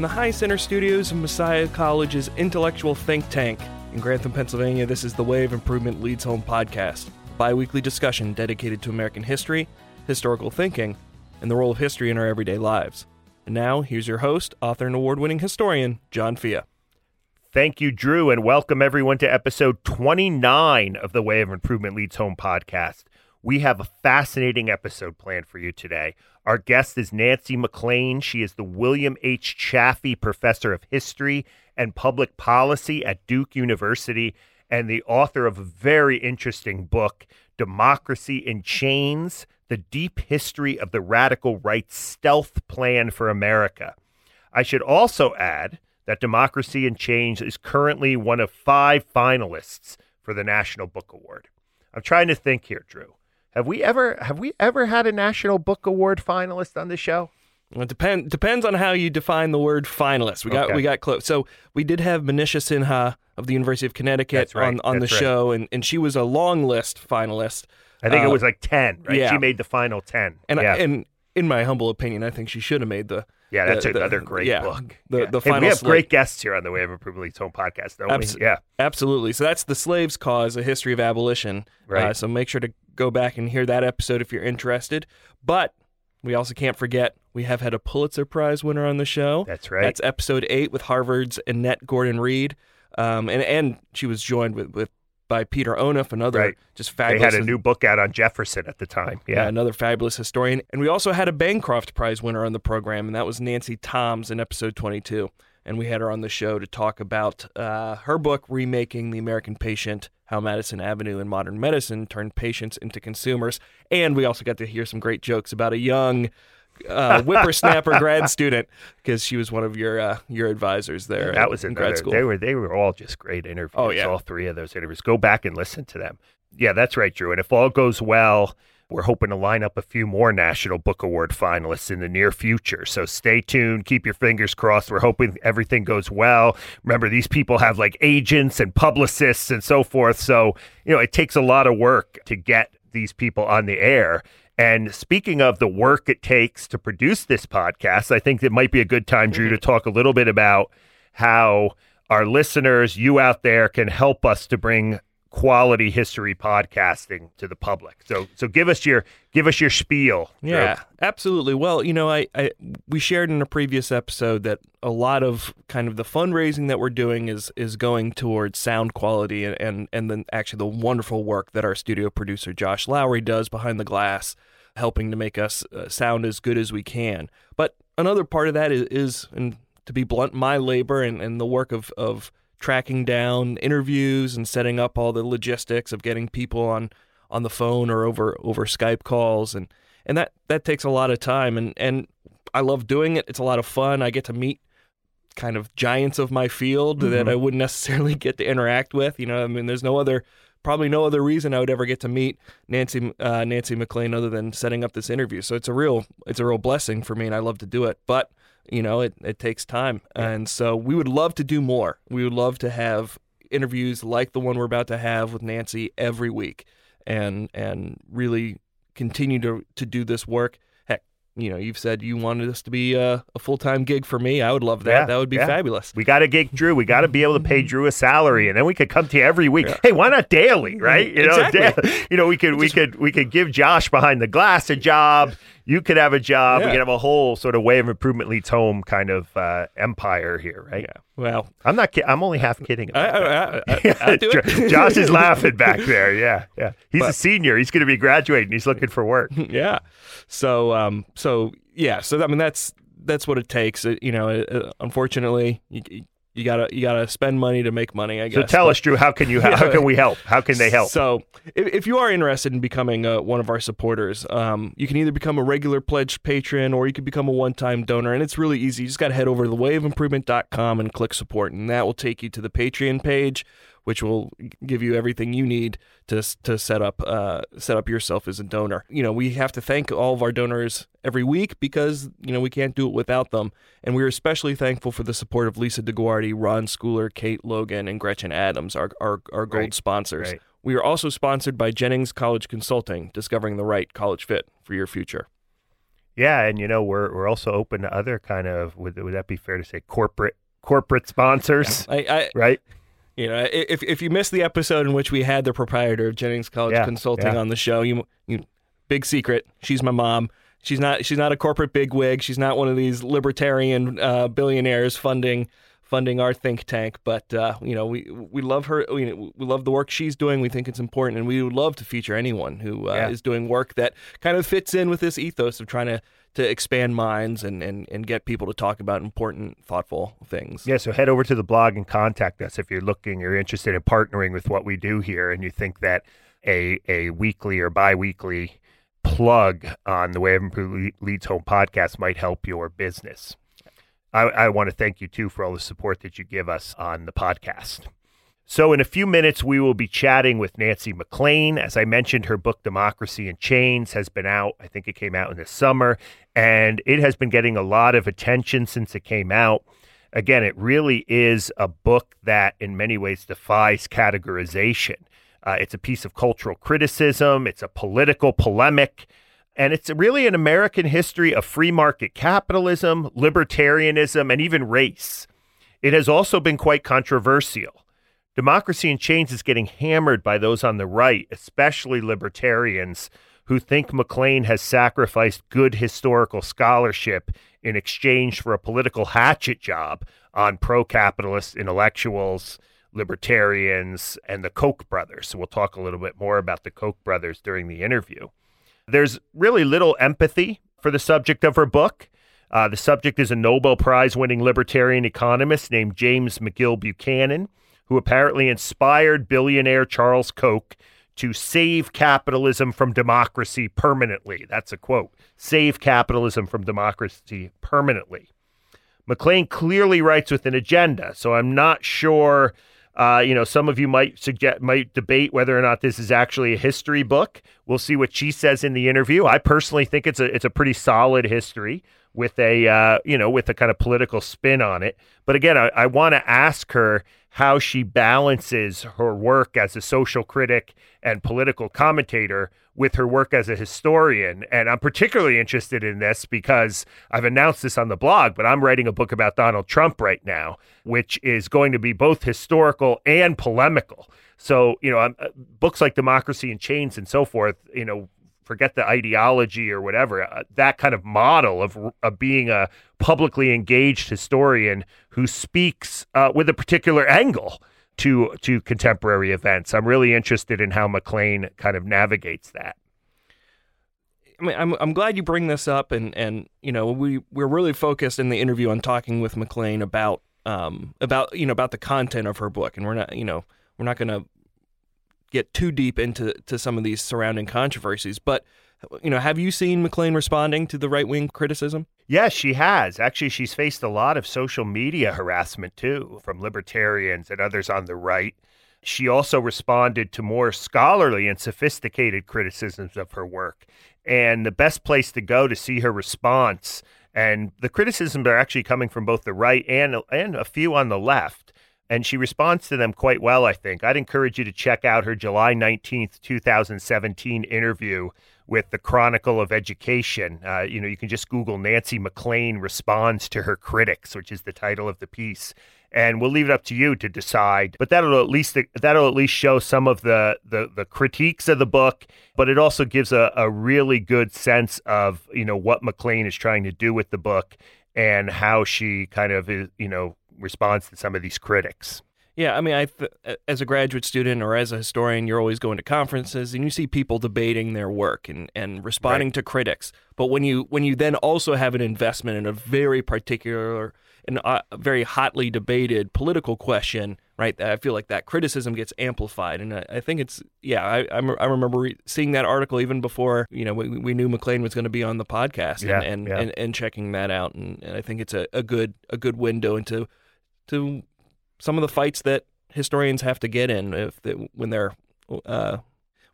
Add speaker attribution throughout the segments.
Speaker 1: From the High Center studios of Messiah College's intellectual think tank in Grantham, Pennsylvania, this is the Way of Improvement Leads Home podcast, a bi weekly discussion dedicated to American history, historical thinking, and the role of history in our everyday lives. And now, here's your host, author, and award winning historian, John Fea.
Speaker 2: Thank you, Drew, and welcome everyone to episode 29 of the Way of Improvement Leads Home podcast. We have a fascinating episode planned for you today. Our guest is Nancy MacLean. She is the William H. Chaffee Professor of History and Public Policy at Duke University and the author of a very interesting book, Democracy in Chains The Deep History of the Radical Right's Stealth Plan for America. I should also add that Democracy in Chains is currently one of five finalists for the National Book Award. I'm trying to think here, Drew. Have we ever have we ever had a National Book Award finalist on the show?
Speaker 1: It depend, depends on how you define the word finalist. We got
Speaker 2: Okay.
Speaker 1: we got close. So we did have Manisha Sinha of the University of Connecticut
Speaker 2: right,
Speaker 1: on, on the
Speaker 2: right.
Speaker 1: show, and, and she was a long list finalist.
Speaker 2: I think
Speaker 1: Uh,
Speaker 2: it was like ten, right?
Speaker 1: yeah.
Speaker 2: She made the final ten.
Speaker 1: And
Speaker 2: yeah,
Speaker 1: I, and in my humble opinion, I think she should have made the
Speaker 2: yeah, that's
Speaker 1: the- the-
Speaker 2: another great
Speaker 1: yeah,
Speaker 2: book.
Speaker 1: The
Speaker 2: Yeah.
Speaker 1: the final
Speaker 2: we have great guests here on the Way of Leads Home podcast, don't
Speaker 1: Abs-
Speaker 2: we? Yeah,
Speaker 1: Absolutely. So that's the slaves' cause, a history of abolition.
Speaker 2: Right.
Speaker 1: Uh, so make sure to go back and hear that episode if you're interested. But we also can't forget we have had a Pulitzer Prize winner on the show.
Speaker 2: that's right.
Speaker 1: That's episode eight with Harvard's Annette Gordon Reed, um, and and she was joined with, with by Peter Onuf, another
Speaker 2: Right.
Speaker 1: just
Speaker 2: they had a new book out on Jefferson at the time.
Speaker 1: yeah,
Speaker 2: Yeah,
Speaker 1: another fabulous historian, and we also had a Bancroft Prize winner on the program, and that was Nancy Tomes in episode 22, and we had her on the show to talk about uh, her book remaking the American Patient. How Madison Avenue and modern medicine turned patients into consumers. And we also got to hear some great jokes about a young uh, whippersnapper grad student because she was one of your uh, your advisors there.
Speaker 2: that
Speaker 1: in-
Speaker 2: was
Speaker 1: in grad school.
Speaker 2: They were they were all just great interviews.
Speaker 1: Oh, yeah.
Speaker 2: all three of those interviews. Go back and listen to them. Yeah, that's right, Drew. And if all goes well, we're hoping to line up a few more National Book Award finalists in the near future. So stay tuned. Keep your fingers crossed. We're hoping everything goes well. Remember, these people have like agents and publicists and so forth. So, you know, it takes a lot of work to get these people on the air. And speaking of the work it takes to produce this podcast, I think it might be a good time, Drew, to mm-hmm. talk a little bit about how our listeners, you out there, can help us to bring quality history podcasting to the public. So, so give us your give us your spiel.
Speaker 1: Yeah, absolutely. Well, you know, I, I we shared in a previous episode that a lot of kind of the fundraising that we're doing is is going towards sound quality and and, and then actually the wonderful work that our studio producer Josh Lowry does behind the glass, helping to make us uh, sound as good as we can. But another part of that is, is and to be blunt, my labor and, and the work of of tracking down interviews and setting up all the logistics of getting people on on the phone or over over Skype calls and and that that takes a lot of time and and I love doing it. It's a lot of fun. I get to meet kind of giants of my field that I wouldn't necessarily get to interact with. You know, I mean, there's no other probably no other reason I would ever get to meet Nancy uh, Nancy MacLean other than setting up this interview. So it's a real it's a real blessing for me, and I love to do it. But you know, it it takes time, and so we would love to do more. We would love to have interviews like the one we're about to have with Nancy every week, and and really continue to to do this work. Heck, you know, you've said you wanted this to be a, a full time gig for me. I would love that.
Speaker 2: Yeah,
Speaker 1: that would be
Speaker 2: yeah.
Speaker 1: fabulous.
Speaker 2: We got to gig Drew. We got to be able to pay mm-hmm. Drew a salary, and then we could come to you every week. Hey, why not daily? Right? Mm-hmm. You know,
Speaker 1: Exactly.
Speaker 2: da- you know, we could we could we could give Josh behind the glass a job. You could have a job. We could have a whole sort of way of improvement leads home kind of uh, empire here, right?
Speaker 1: Yeah. Well,
Speaker 2: I'm not. Ki- I'm only half kidding.
Speaker 1: I, I, I, I, will do it.
Speaker 2: Josh is laughing back there. Yeah, yeah. He's a senior. He's going to be graduating. He's looking for work.
Speaker 1: yeah. So, um, so yeah. So I mean, that's that's what it takes. Uh, you know, uh, unfortunately, you, you gotta you gotta spend money to make money. I guess.
Speaker 2: So tell
Speaker 1: But-
Speaker 2: us, Drew. How can you? How,
Speaker 1: Yeah.
Speaker 2: can we help? How can they help?
Speaker 1: So, if, if you are interested in becoming uh, one of our supporters, um, you can either become a regular pledge patron or you can become a one time donor. And it's really easy. You just got to head over to thewayofimprovement.com and click support. And that will take you to the Patreon page, which will give you everything you need to, to set up uh, set up yourself as a donor. You know, we have to thank all of our donors every week because, you know, we can't do it without them. And we're especially thankful for the support of Lisa DeGuardi, Ron Schooler, Kate Logan, and Gretchen Adams, our, our, our gold
Speaker 2: Right.
Speaker 1: sponsors.
Speaker 2: Right.
Speaker 1: We are also sponsored by Jennings College Consulting, discovering the right college fit for your future.
Speaker 2: Yeah, and you know we're we're also open to other kind of would would that be fair to say corporate corporate sponsors,
Speaker 1: I, I
Speaker 2: right?
Speaker 1: You know, if if you missed the episode in which we had the proprietor of Jennings College
Speaker 2: Yeah,
Speaker 1: Consulting
Speaker 2: yeah.
Speaker 1: on the show, you, you big secret, she's my mom. She's not she's not a corporate bigwig. She's not one of these libertarian uh, billionaires funding funding our think tank. But uh, you know, we we love her. We, we love the work she's doing. We think it's important, and we would love to feature anyone who uh,
Speaker 2: Yeah.
Speaker 1: is doing work that kind of fits in with this ethos of trying to to expand minds and, and, and get people to talk about important, thoughtful things.
Speaker 2: Yeah, so head over to the blog and contact us if you're looking, you're interested in partnering with what we do here, and you think that a a weekly or biweekly plug on the Way of Improved Leads Home podcast might help your business. I, I want to thank you too for all the support that you give us on the podcast. So, in a few minutes, we will be chatting with Nancy MacLean. As I mentioned, her book, Democracy in Chains, has been out. I think it came out in the summer, and it has been getting a lot of attention since it came out. Again, it really is a book that, in many ways, defies categorization. Uh, it's a piece of cultural criticism, it's a political polemic, and it's really an American history of free market capitalism, libertarianism, and even race. It has also been quite controversial. Democracy in Chains is getting hammered by those on the right, especially libertarians, who think MacLean has sacrificed good historical scholarship in exchange for a political hatchet job on pro capitalist intellectuals, libertarians, and the Koch brothers. So we'll talk a little bit more about the Koch brothers during the interview. There's really little empathy for the subject of her book. Uh, the subject is a Nobel Prize winning libertarian economist named James McGill Buchanan, who apparently inspired billionaire Charles Koch to save capitalism from democracy permanently. That's a quote save capitalism from democracy permanently. MacLean clearly writes with an agenda, so I'm not sure. Uh, you know, some of you might suggest might debate whether or not this is actually a history book. We'll see what she says in the interview. I personally think it's a it's a pretty solid history with a uh, you know with a kind of political spin on it. But again, I, I want to ask her how she balances her work as a social critic and political commentator with her work as a historian. And I'm particularly interested in this because I've announced this on the blog, but I'm writing a book about Donald Trump right now, which is going to be both historical and polemical. So, you know, uh, books like Democracy in Chains and so forth, you know, forget the ideology or whatever, uh, that kind of model of, of being a publicly engaged historian who speaks uh, with a particular angle to to contemporary events. I'm really interested in how MacLean kind of navigates that.
Speaker 1: I mean, I'm I'm glad you bring this up, and and you know we we're really focused in the interview on talking with MacLean about um about you know about the content of her book, and we're not you know we're not going to get too deep into to some of these surrounding controversies, but you know have you seen MacLean responding to the right wing criticism?
Speaker 2: Yes, she has. Actually, she's faced a lot of social media harassment too from libertarians and others on the right. She also responded to more scholarly and sophisticated criticisms of her work. And the best place to go to see her response, and the criticisms are actually coming from both the right and, and a few on the left. And she responds to them quite well, I think. I'd encourage you to check out her July 19th, 2017 interview with the Chronicle of Education. Uh, you know, you can just Google Nancy MacLean responds to her critics, which is the title of the piece. And we'll leave it up to you to decide. But that'll at least that'll at least show some of the the, the critiques of the book. But it also gives a, a really good sense of you know what MacLean is trying to do with the book and how she kind of you know responds to some of these critics.
Speaker 1: Yeah, I mean, I th- as a graduate student or as a historian, you're always going to conferences and you see people debating their work and, and responding right. to critics. But when you when you then also have an investment in a very particular and uh, very hotly debated political question, right? I feel like that criticism gets amplified, and I, I think it's yeah. I I, remember re- seeing that article even before you know we, we knew MacLean was going to be on the podcast,
Speaker 2: yeah,
Speaker 1: and and,
Speaker 2: yeah.
Speaker 1: and, and checking that out, and, and I think it's a, a good a good window into to some of the fights that historians have to get in if they, when they're uh,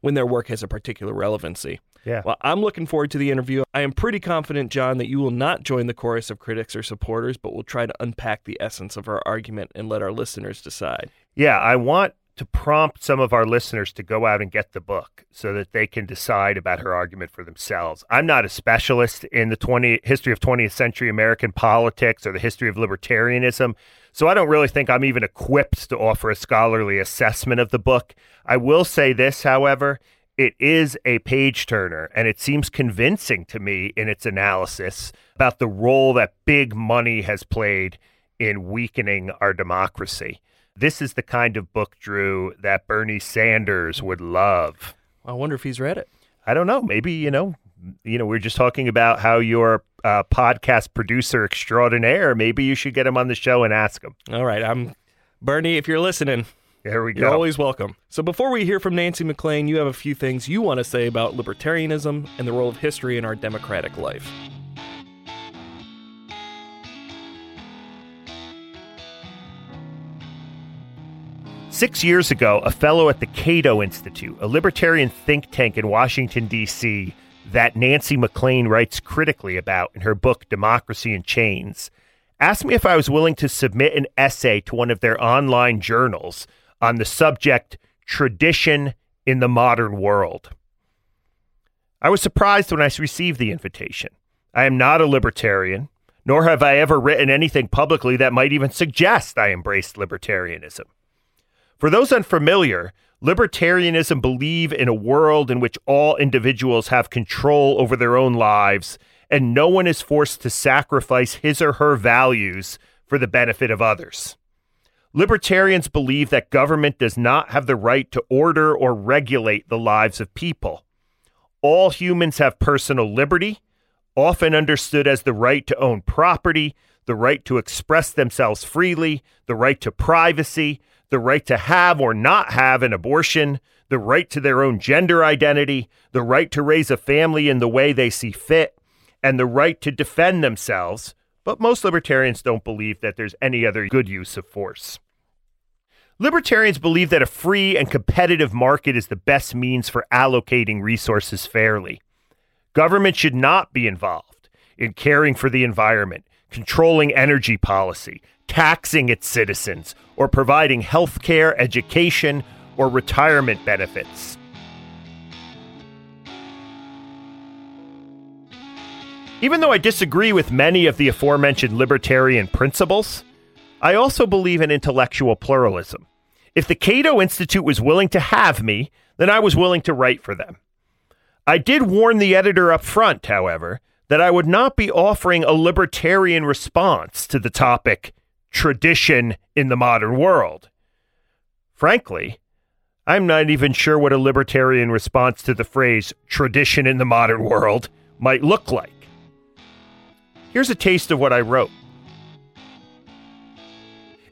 Speaker 1: when their work has a particular relevancy.
Speaker 2: Yeah.
Speaker 1: Well, I'm looking forward to the interview. I am pretty confident, John, that you will not join the chorus of critics or supporters, but we'll try to unpack the essence of our argument and let our listeners decide.
Speaker 2: Yeah, I want to prompt some of our listeners to go out and get the book so that they can decide about her argument for themselves. I'm not a specialist in the 20 history of 20th century American politics or the history of libertarianism, so I don't really think I'm even equipped to offer a scholarly assessment of the book. I will say this, however, it is a page turner and it seems convincing to me in its analysis about the role that big money has played in weakening our democracy. This is the kind of book, Drew, that Bernie Sanders would love.
Speaker 1: I wonder if he's read it.
Speaker 2: I don't know. Maybe, you know, you know, we are just talking about how you're a uh, podcast producer extraordinaire. Maybe you should get him on the show and ask him.
Speaker 1: All right. I'm Bernie, if you're listening.
Speaker 2: There we go.
Speaker 1: You're always welcome. So before we hear from Nancy MacLean, you have a few things you want to say about libertarianism and the role of history in our democratic life.
Speaker 2: Six years ago, a fellow at the Cato Institute, a libertarian think tank in Washington, D.C., that Nancy MacLean writes critically about in her book Democracy in Chains, asked me if I was willing to submit an essay to one of their online journals on the subject Tradition in the Modern World. I was surprised when I received the invitation. I am not a libertarian, nor have I ever written anything publicly that might even suggest I embraced libertarianism. For those unfamiliar, libertarianism believe in a world in which all individuals have control over their own lives and no one is forced to sacrifice his or her values for the benefit of others. Libertarians believe that government does not have the right to order or regulate the lives of people. All humans have personal liberty, often understood as the right to own property, the right to express themselves freely, the right to privacy, the right to have or not have an abortion, the right to their own gender identity, the right to raise a family in the way they see fit, and the right to defend themselves. But most libertarians don't believe that there's any other good use of force. Libertarians believe that a free and competitive market is the best means for allocating resources fairly. Government should not be involved in caring for the environment, controlling energy policy, taxing its citizens, or providing health care, education, or retirement benefits. Even though I disagree with many of the aforementioned libertarian principles, I also believe in intellectual pluralism. If the Cato Institute was willing to have me, then I was willing to write for them. I did warn the editor up front, however, that I would not be offering a libertarian response to the topic tradition in the modern world. Frankly, I'm not even sure what a libertarian response to the phrase tradition in the modern world might look like. Here's a taste of what I wrote.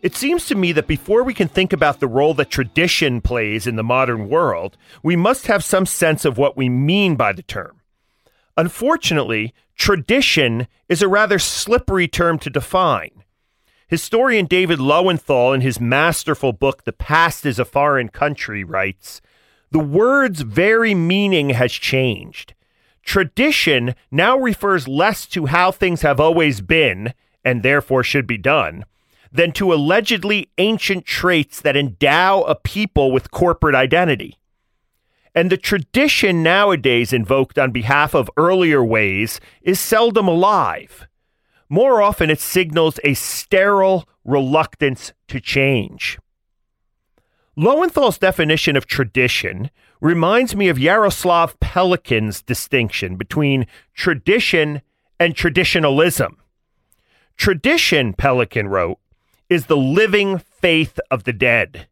Speaker 2: It seems to me that before we can think about the role that tradition plays in the modern world, we must have some sense of what we mean by the term. Unfortunately, tradition is a rather slippery term to define. Historian David Lowenthal, in his masterful book, The Past is a Foreign Country, writes The word's very meaning has changed. Tradition now refers less to how things have always been, and therefore should be done, than to allegedly ancient traits that endow a people with corporate identity. And the tradition nowadays invoked on behalf of earlier ways is seldom alive. More often, it signals a sterile reluctance to change. Lowenthal's definition of tradition reminds me of Yaroslav Pelikan's distinction between tradition and traditionalism. Tradition, Pelikan wrote, is the living faith of the dead.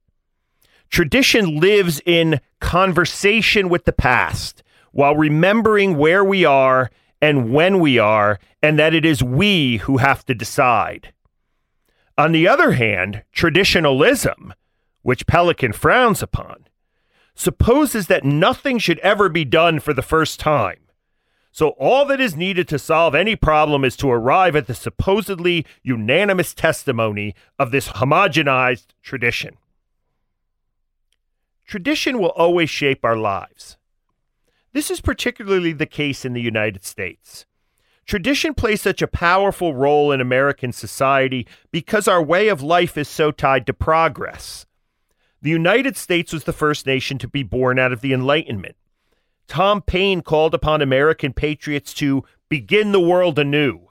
Speaker 2: Tradition lives in conversation with the past while remembering where we are and when we are, and that it is we who have to decide. On the other hand, traditionalism, which Pelikan frowns upon, supposes that nothing should ever be done for the first time. So, all that is needed to solve any problem is to arrive at the supposedly unanimous testimony of this homogenized tradition. Tradition will always shape our lives. This is particularly the case in the United States. Tradition plays such a powerful role in American society because our way of life is so tied to progress. The United States was the first nation to be born out of the Enlightenment. Tom Paine called upon American patriots to begin the world anew.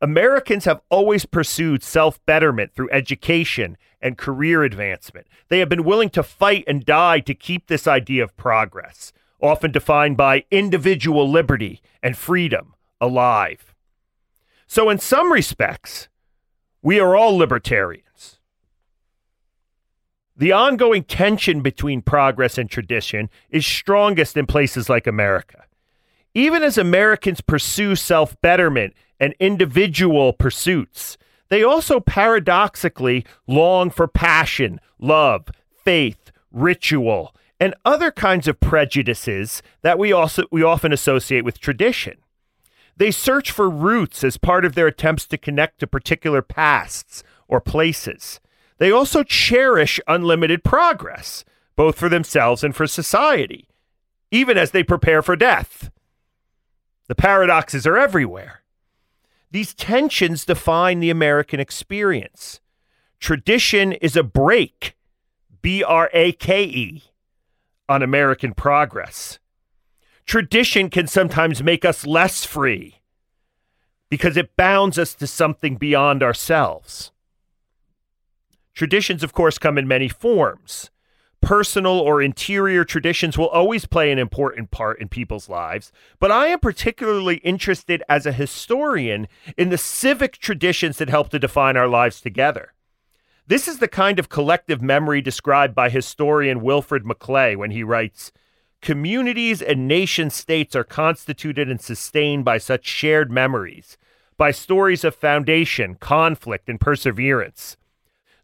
Speaker 2: Americans have always pursued self betterment through education and career advancement. They have been willing to fight and die to keep this idea of progress, often defined by individual liberty and freedom, alive. So, in some respects, we are all libertarians. The ongoing tension between progress and tradition is strongest in places like America. Even as Americans pursue self betterment and individual pursuits, they also paradoxically long for passion, love, faith, ritual, and other kinds of prejudices that we also we often associate with tradition. They search for roots as part of their attempts to connect to particular pasts or places. They also cherish unlimited progress, both for themselves and for society, even as they prepare for death. The paradoxes are everywhere. These tensions define the American experience. Tradition is a break, B R A K E, on American progress. Tradition can sometimes make us less free because it bounds us to something beyond ourselves. Traditions, of course, come in many forms. Personal or interior traditions will always play an important part in people's lives, but I am particularly interested as a historian in the civic traditions that help to define our lives together. This is the kind of collective memory described by historian Wilfred McClay when he writes Communities and nation states are constituted and sustained by such shared memories, by stories of foundation, conflict, and perseverance.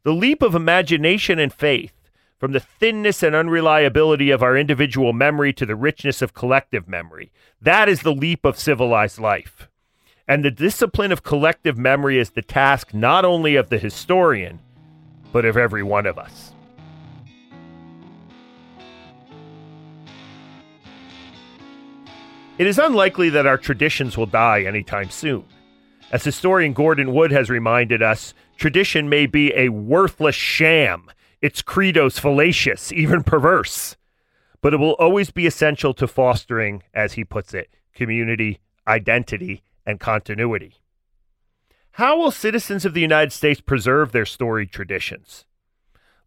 Speaker 2: The leap of imagination and faith, from the thinness and unreliability of our individual memory to the richness of collective memory, that is the leap of civilized life. And the discipline of collective memory is the task not only of the historian, but of every one of us. It is unlikely that our traditions will die anytime soon. As historian Gordon Wood has reminded us, tradition may be a worthless sham, its credos fallacious, even perverse, but it will always be essential to fostering, as he puts it, community, identity, and continuity. How will citizens of the United States preserve their storied traditions?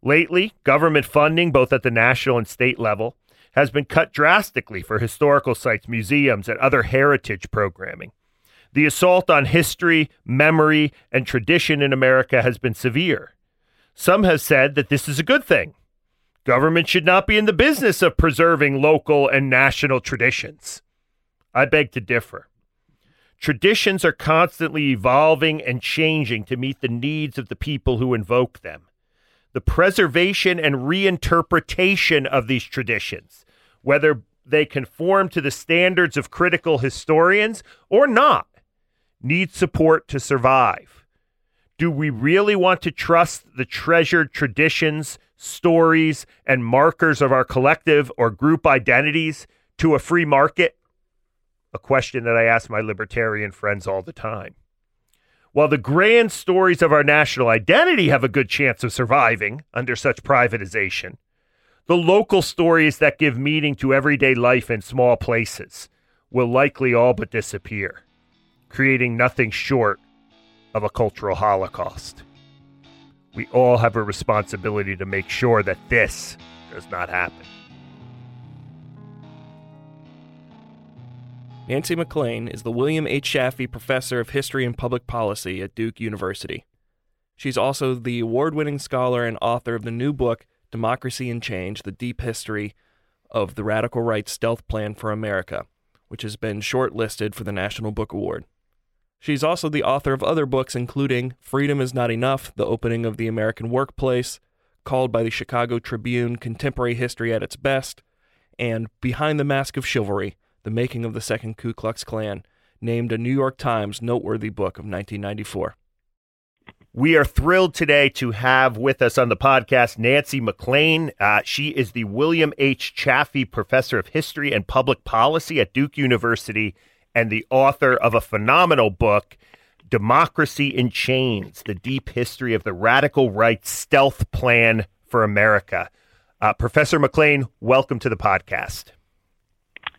Speaker 2: Lately, government funding, both at the national and state level, has been cut drastically for historical sites, museums, and other heritage programming. The assault on history, memory, and tradition in America has been severe. Some have said that this is a good thing. Government should not be in the business of preserving local and national traditions. I beg to differ. Traditions are constantly evolving and changing to meet the needs of the people who invoke them. The preservation and reinterpretation of these traditions, whether they conform to the standards of critical historians or not, need support to survive. Do we really want to trust the treasured traditions, stories, and markers of our collective or group identities to a free market? A question that I ask my libertarian friends all the time. While the grand stories of our national identity have a good chance of surviving under such privatization, the local stories that give meaning to everyday life in small places will likely all but disappear, creating nothing short of a cultural holocaust. We all have a responsibility to make sure that this does not happen.
Speaker 1: Nancy MacLean is the William H. Chaffee Professor of History and Public Policy at Duke University. She's also the award winning scholar and author of the new book, Democracy in Chains The Deep History of the Radical Right Stealth Plan for America, which has been shortlisted for the National Book Award. She's also the author of other books, including Freedom is Not Enough The Opening of the American Workplace, called by the Chicago Tribune Contemporary History at its Best, and Behind the Mask of Chivalry The Making of the Second Ku Klux Klan, named a New York Times noteworthy book of 1994.
Speaker 2: We are thrilled today to have with us on the podcast Nancy MacLean. Uh, she is the William H. Chaffee Professor of History and Public Policy at Duke University and the author of a phenomenal book, Democracy in Chains The Deep History of the Radical Right Stealth Plan for America. Uh, Professor MacLean, welcome to the podcast.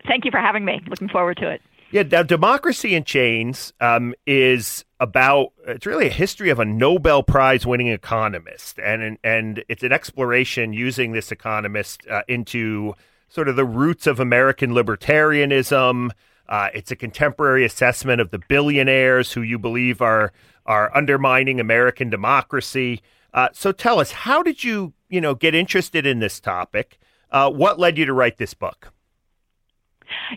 Speaker 3: Thank you for having me. Looking forward to it.
Speaker 2: Yeah, now Democracy in Chains um, is about it's really a history of a Nobel Prize winning economist, and and it's an exploration using this economist uh, into sort of the roots of American libertarianism. Uh, it's a contemporary assessment of the billionaires who you believe are are undermining American democracy. Uh, so tell us, how did you you know get interested in this topic? Uh, what led you to write this book?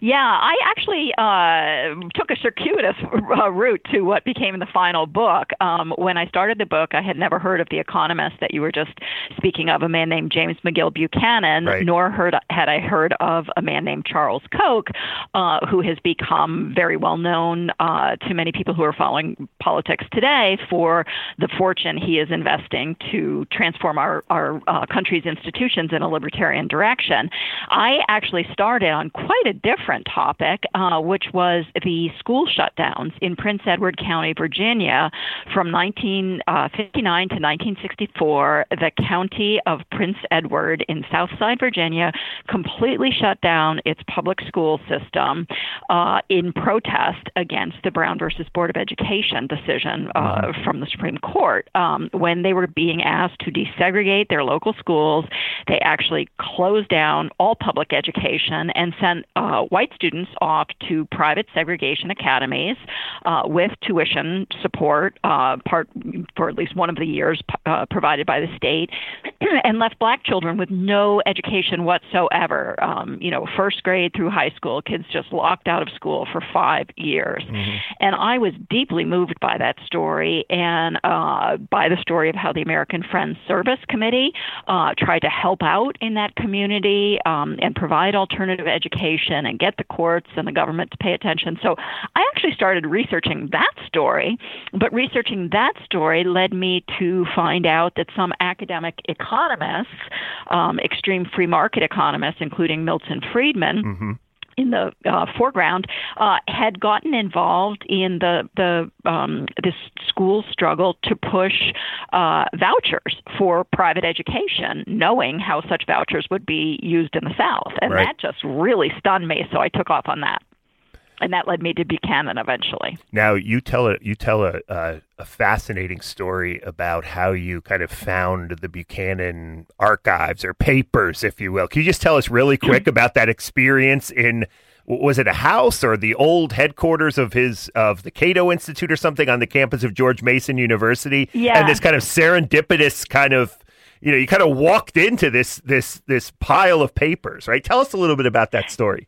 Speaker 3: Yeah, I actually uh, took a circuitous uh, route to what became the final book. Um, when I started the book, I had never heard of the economist that you were just speaking of, a man named James McGill Buchanan, right. nor heard had I heard of a man named Charles Koch, uh, who has become very well known uh, to many people who are following politics today for the fortune he is investing to transform our our uh, country's institutions in a libertarian direction. I actually started on quite a different topic, uh, which was the school shutdowns in Prince Edward County, Virginia, from 1959 uh, to 1964. The county of Prince Edward in Southside Virginia completely shut down its public school system uh, in protest against the Brown versus Board of Education decision uh, mm-hmm. from the Supreme Court. Um, when they were being asked to desegregate their local schools, they actually closed down all public education and sent uh, uh, white students off to private segregation academies uh, with tuition support, uh, part for at least one of the years uh, provided by the state, and left black children with no education whatsoever. Um, you know, first grade through high school, kids just locked out of school for five years. Mm-hmm. And I was deeply moved by that story and uh, by the story of how the American Friends Service Committee uh, tried to help out in that community um, and provide alternative education and get the courts and the government to pay attention. So I actually started researching that story, but researching that story led me to find out that some academic economists, um, extreme free market economists, including Milton Friedman, mm-hmm in the uh, foreground uh, had gotten involved in the the um, this school struggle to push uh, vouchers for private education, knowing how such vouchers would be used in the South, and right. that just really stunned me. So I took off on that and that led me to Buchanan eventually.
Speaker 2: Now you tell a you tell a, a, a fascinating story about how you kind of found the Buchanan archives or papers, if you will. Can you just tell us really quick about that experience in? Was it a house or the old headquarters of his of the Cato Institute or something on the campus of George Mason University?
Speaker 3: Yeah.
Speaker 2: And this kind of serendipitous kind of you know you kind of walked into this this this pile of papers, right? Tell us a little bit about that story.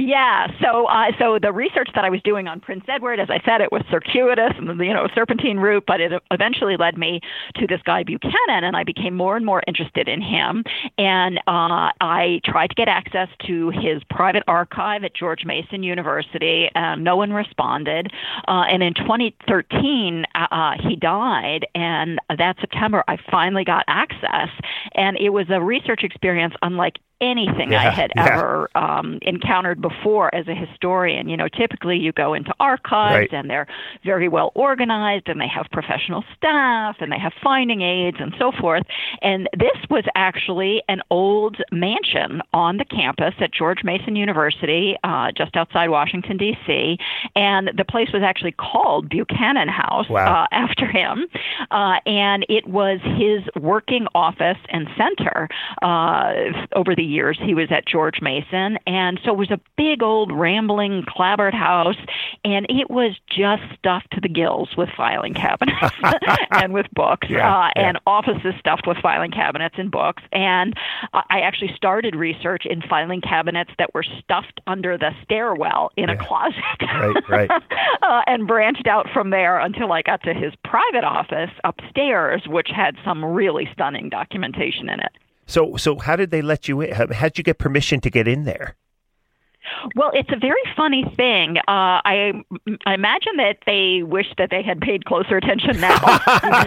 Speaker 3: Yeah, so uh, so the research that I was doing on Prince Edward, as I said, it was circuitous and you know serpentine route, but it eventually led me to this guy Buchanan, and I became more and more interested in him. And uh, I tried to get access to his private archive at George Mason University. and no one responded, uh, and in 2013 uh, uh, he died, and that September I finally got access, and it was a research experience unlike anything
Speaker 2: Yeah,
Speaker 3: I had
Speaker 2: yeah.
Speaker 3: ever um, encountered before as a historian. You know, typically you go into archives
Speaker 2: Right.
Speaker 3: and they're very well organized and they have professional staff and they have finding aids and so forth. And this was actually an old mansion on the campus at George Mason University, uh, just outside Washington, D.C. And the place was actually called Buchanan House
Speaker 2: Wow.
Speaker 3: uh, after him. Uh, and it was his working office and center uh, over the years. He was at George Mason. And so it was a big old rambling clapboard house. And it was just stuffed to the gills with filing cabinets and with books
Speaker 2: Yeah,
Speaker 3: uh,
Speaker 2: yeah.
Speaker 3: and offices stuffed with filing cabinets and books. And uh, I actually started research in filing cabinets that were stuffed under the stairwell in
Speaker 2: Yeah.
Speaker 3: a closet.
Speaker 2: Right, right.
Speaker 3: uh, and branched out from there until I got to his private office upstairs, which had some really stunning documentation in it.
Speaker 2: So, so how did they let you in? How how'd you get permission to get in there?
Speaker 3: Well, it's a very funny thing. Uh, I, I imagine that they wish that they had paid closer attention now.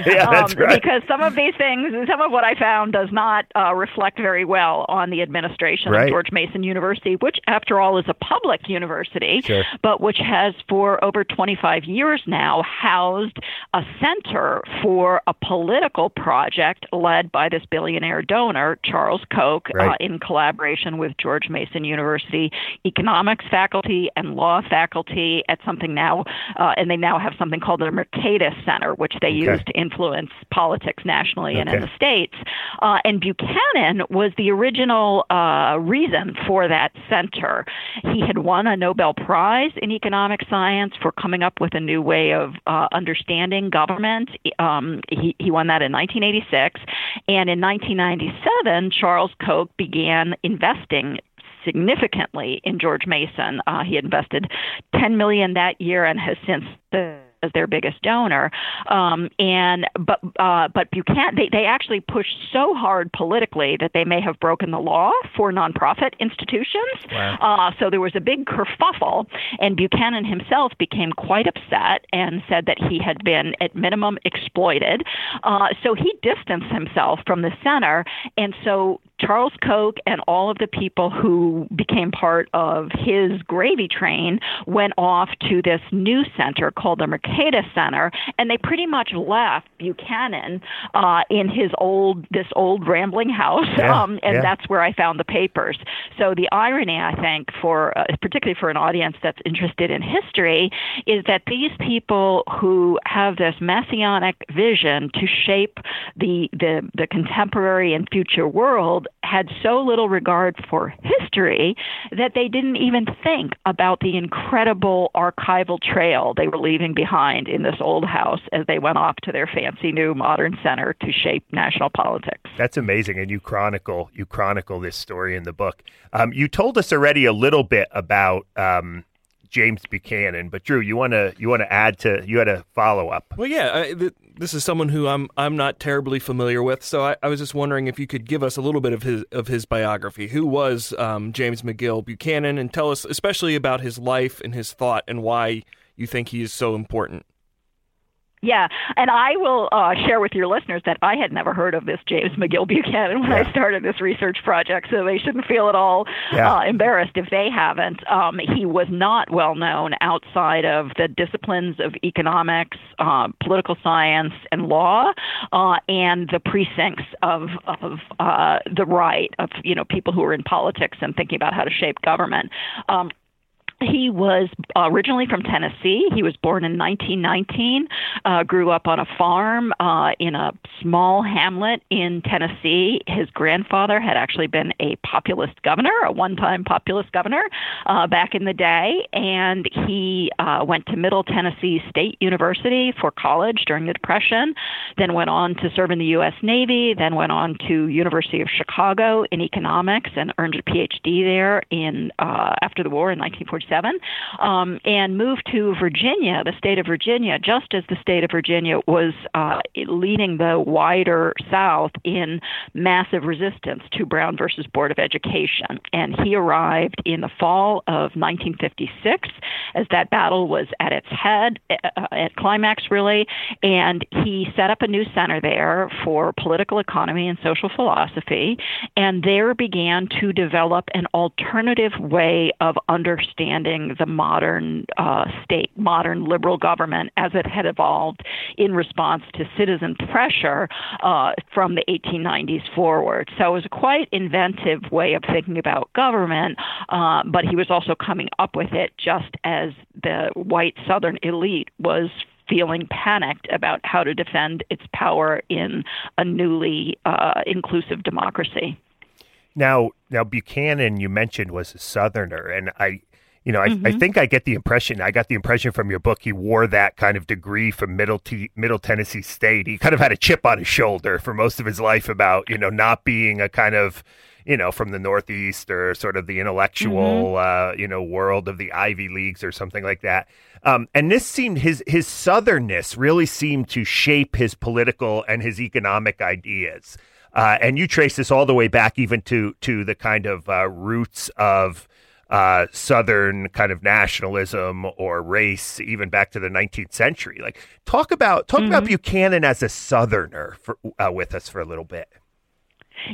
Speaker 2: Yeah, that's
Speaker 3: um,
Speaker 2: right.
Speaker 3: Because some of these things, some of what I found does not uh, reflect very well on the administration
Speaker 2: Right.
Speaker 3: of George Mason University, which, after all, is a public university,
Speaker 2: Sure.
Speaker 3: but which has for over 25 years now housed a center for a political project led by this billionaire donor, Charles Koch, uh, in collaboration with George Mason University economics faculty and law faculty at something now, uh, and they now have something called the Mercatus Center, which they use to influence politics nationally and in the states. Uh, and Buchanan was the original uh, reason for that center. He had won a Nobel Prize in economic science for coming up with a new way of uh, understanding government. Um, he, he won that in 1986. And in 1997, Charles Koch began investing significantly in George Mason. Uh, he invested 10 million that year and has since the as their biggest donor. Um, and but uh, but Buchanan they, they actually pushed so hard politically that they may have broken the law for nonprofit institutions.
Speaker 2: Wow.
Speaker 3: Uh, so there was a big kerfuffle, and Buchanan himself became quite upset and said that he had been at minimum exploited. Uh, so he distanced himself from the center, and so Charles Koch and all of the people who became part of his gravy train went off to this new center called the Mercatus Center, and they pretty much left Buchanan uh, in his old this old rambling house,
Speaker 2: Yeah,
Speaker 3: um, and
Speaker 2: yeah.
Speaker 3: that's where I found the papers. So the irony, I think, for uh, particularly for an audience that's interested in history, is that these people who have this messianic vision to shape the the, the contemporary and future world had so little regard for history that they didn't even think about the incredible archival trail they were leaving behind in this old house as they went off to their fancy new modern center to shape national politics.
Speaker 2: That's amazing, and you chronicle you chronicle this story in the book. Um, you told us already a little bit about um, James Buchanan, but Drew, you want to you want to add to you had a follow up.
Speaker 1: Well, yeah, I, th- this is someone who I'm I'm not terribly familiar with, so I, I was just wondering if you could give us a little bit of his of his biography. Who was um, James McGill Buchanan, and tell us especially about his life and his thought, and why you think he is so important.
Speaker 3: Yeah, and I will uh, share with your listeners that I had never heard of this James McGill Buchanan when
Speaker 2: Yeah.
Speaker 3: I started this research project, so they shouldn't feel at all
Speaker 2: Yeah.
Speaker 3: uh, embarrassed if they haven't. Um, he was not well known outside of the disciplines of economics, uh, political science, and law, uh, and the precincts of of uh, the right of you know people who are in politics and thinking about how to shape government. Um, he was originally from Tennessee. He was born in 1919, uh, grew up on a farm uh, in a small hamlet in Tennessee. His grandfather had actually been a populist governor, a one time populist governor uh, back in the day, and he uh, went to Middle Tennessee State University for college during the Depression, then went on to serve in the U.S. Navy, then went on to University of Chicago in economics and earned a PhD there in uh, after the war in 1946 1857, um, and moved to Virginia, the state of Virginia, just as the state of Virginia was uh, leading the wider South in massive resistance to Brown versus Board of Education. And he arrived in the fall of 1956 as that battle was at its head, uh, at climax, really. And he set up a new center there for political economy and social philosophy, and there began to develop an alternative way of understanding the modern uh, state, modern liberal government as it had evolved in response to citizen pressure uh, from the 1890s forward. So it was a quite inventive way of thinking about government, uh, but he was also coming up with it just as the white Southern elite was feeling panicked about how to defend its power in a newly uh, inclusive democracy.
Speaker 2: Now, now Buchanan, you mentioned was a Southerner, and I, you know, I, mm-hmm. I think I get the impression. I got the impression from your book he wore that kind of degree from Middle T- Middle Tennessee State. He kind of had a chip on his shoulder for most of his life about you know not being a kind of you know from the Northeast or sort of the intellectual mm-hmm. uh, you know world of the Ivy Leagues or something like that. Um, and this seemed his his southernness really seemed to shape his political and his economic ideas. Uh, and you trace this all the way back even to to the kind of uh, roots of uh, Southern kind of nationalism or race, even back to the 19th century. Like, talk about talk mm-hmm. about Buchanan as a Southerner for, uh, with us for a little bit.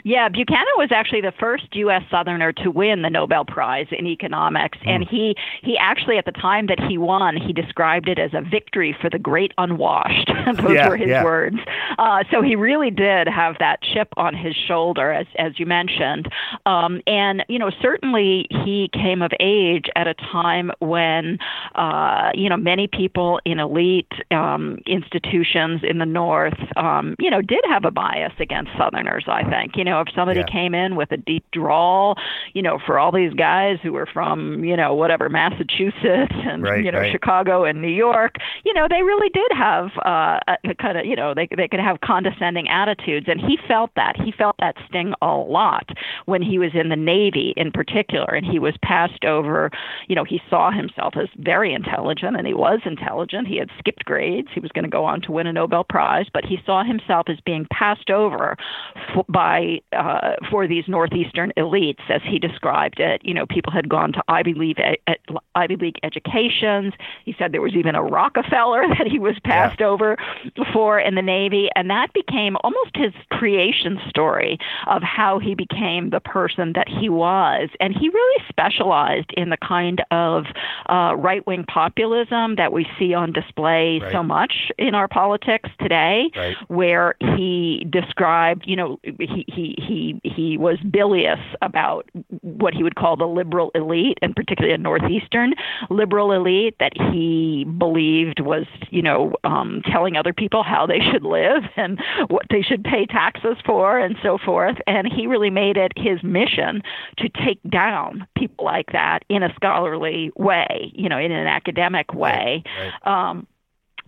Speaker 3: Yeah, Buchanan was actually the first U.S. Southerner to win the Nobel Prize in economics, mm. and he he actually at the time that he won, he described it as a victory for the great unwashed. Those yeah, were his yeah. words. Uh, so he really did have that chip on his shoulder, as as you mentioned, um, and you know certainly he came of age at a time when uh, you know many people in elite um, institutions in the North, um, you know, did have a bias against Southerners. I think you know, if somebody yeah. came in with a deep drawl, you know, for all these guys who were from, you know, whatever, Massachusetts and, right, you know, right. Chicago and New York, you know, they really did have uh, a kind of, you know, they, they could have condescending attitudes. And he felt that. He felt that sting a lot when he was in the Navy in particular. And he was passed over, you know, he saw himself as very intelligent and he was intelligent. He had skipped grades. He was going to go on to win a Nobel Prize, but he saw himself as being passed over by uh, for these northeastern elites, as he described it. You know, people had gone to Ivy League Ivy League educations. He said there was even a Rockefeller that he was passed yeah. over for in the Navy, and that became almost his creation story of how he became the person that he was. And he really specialized in the kind of uh, right wing populism that we see on display right. so much in our politics today, right. where he described, you know, he, he he he was bilious about what he would call the liberal elite, and particularly a northeastern liberal elite that he believed was you know um, telling other people how they should live and what they should pay taxes for and so forth. And he really made it his mission to take down people like that in a scholarly way, you know, in an academic way. Right, right. Um,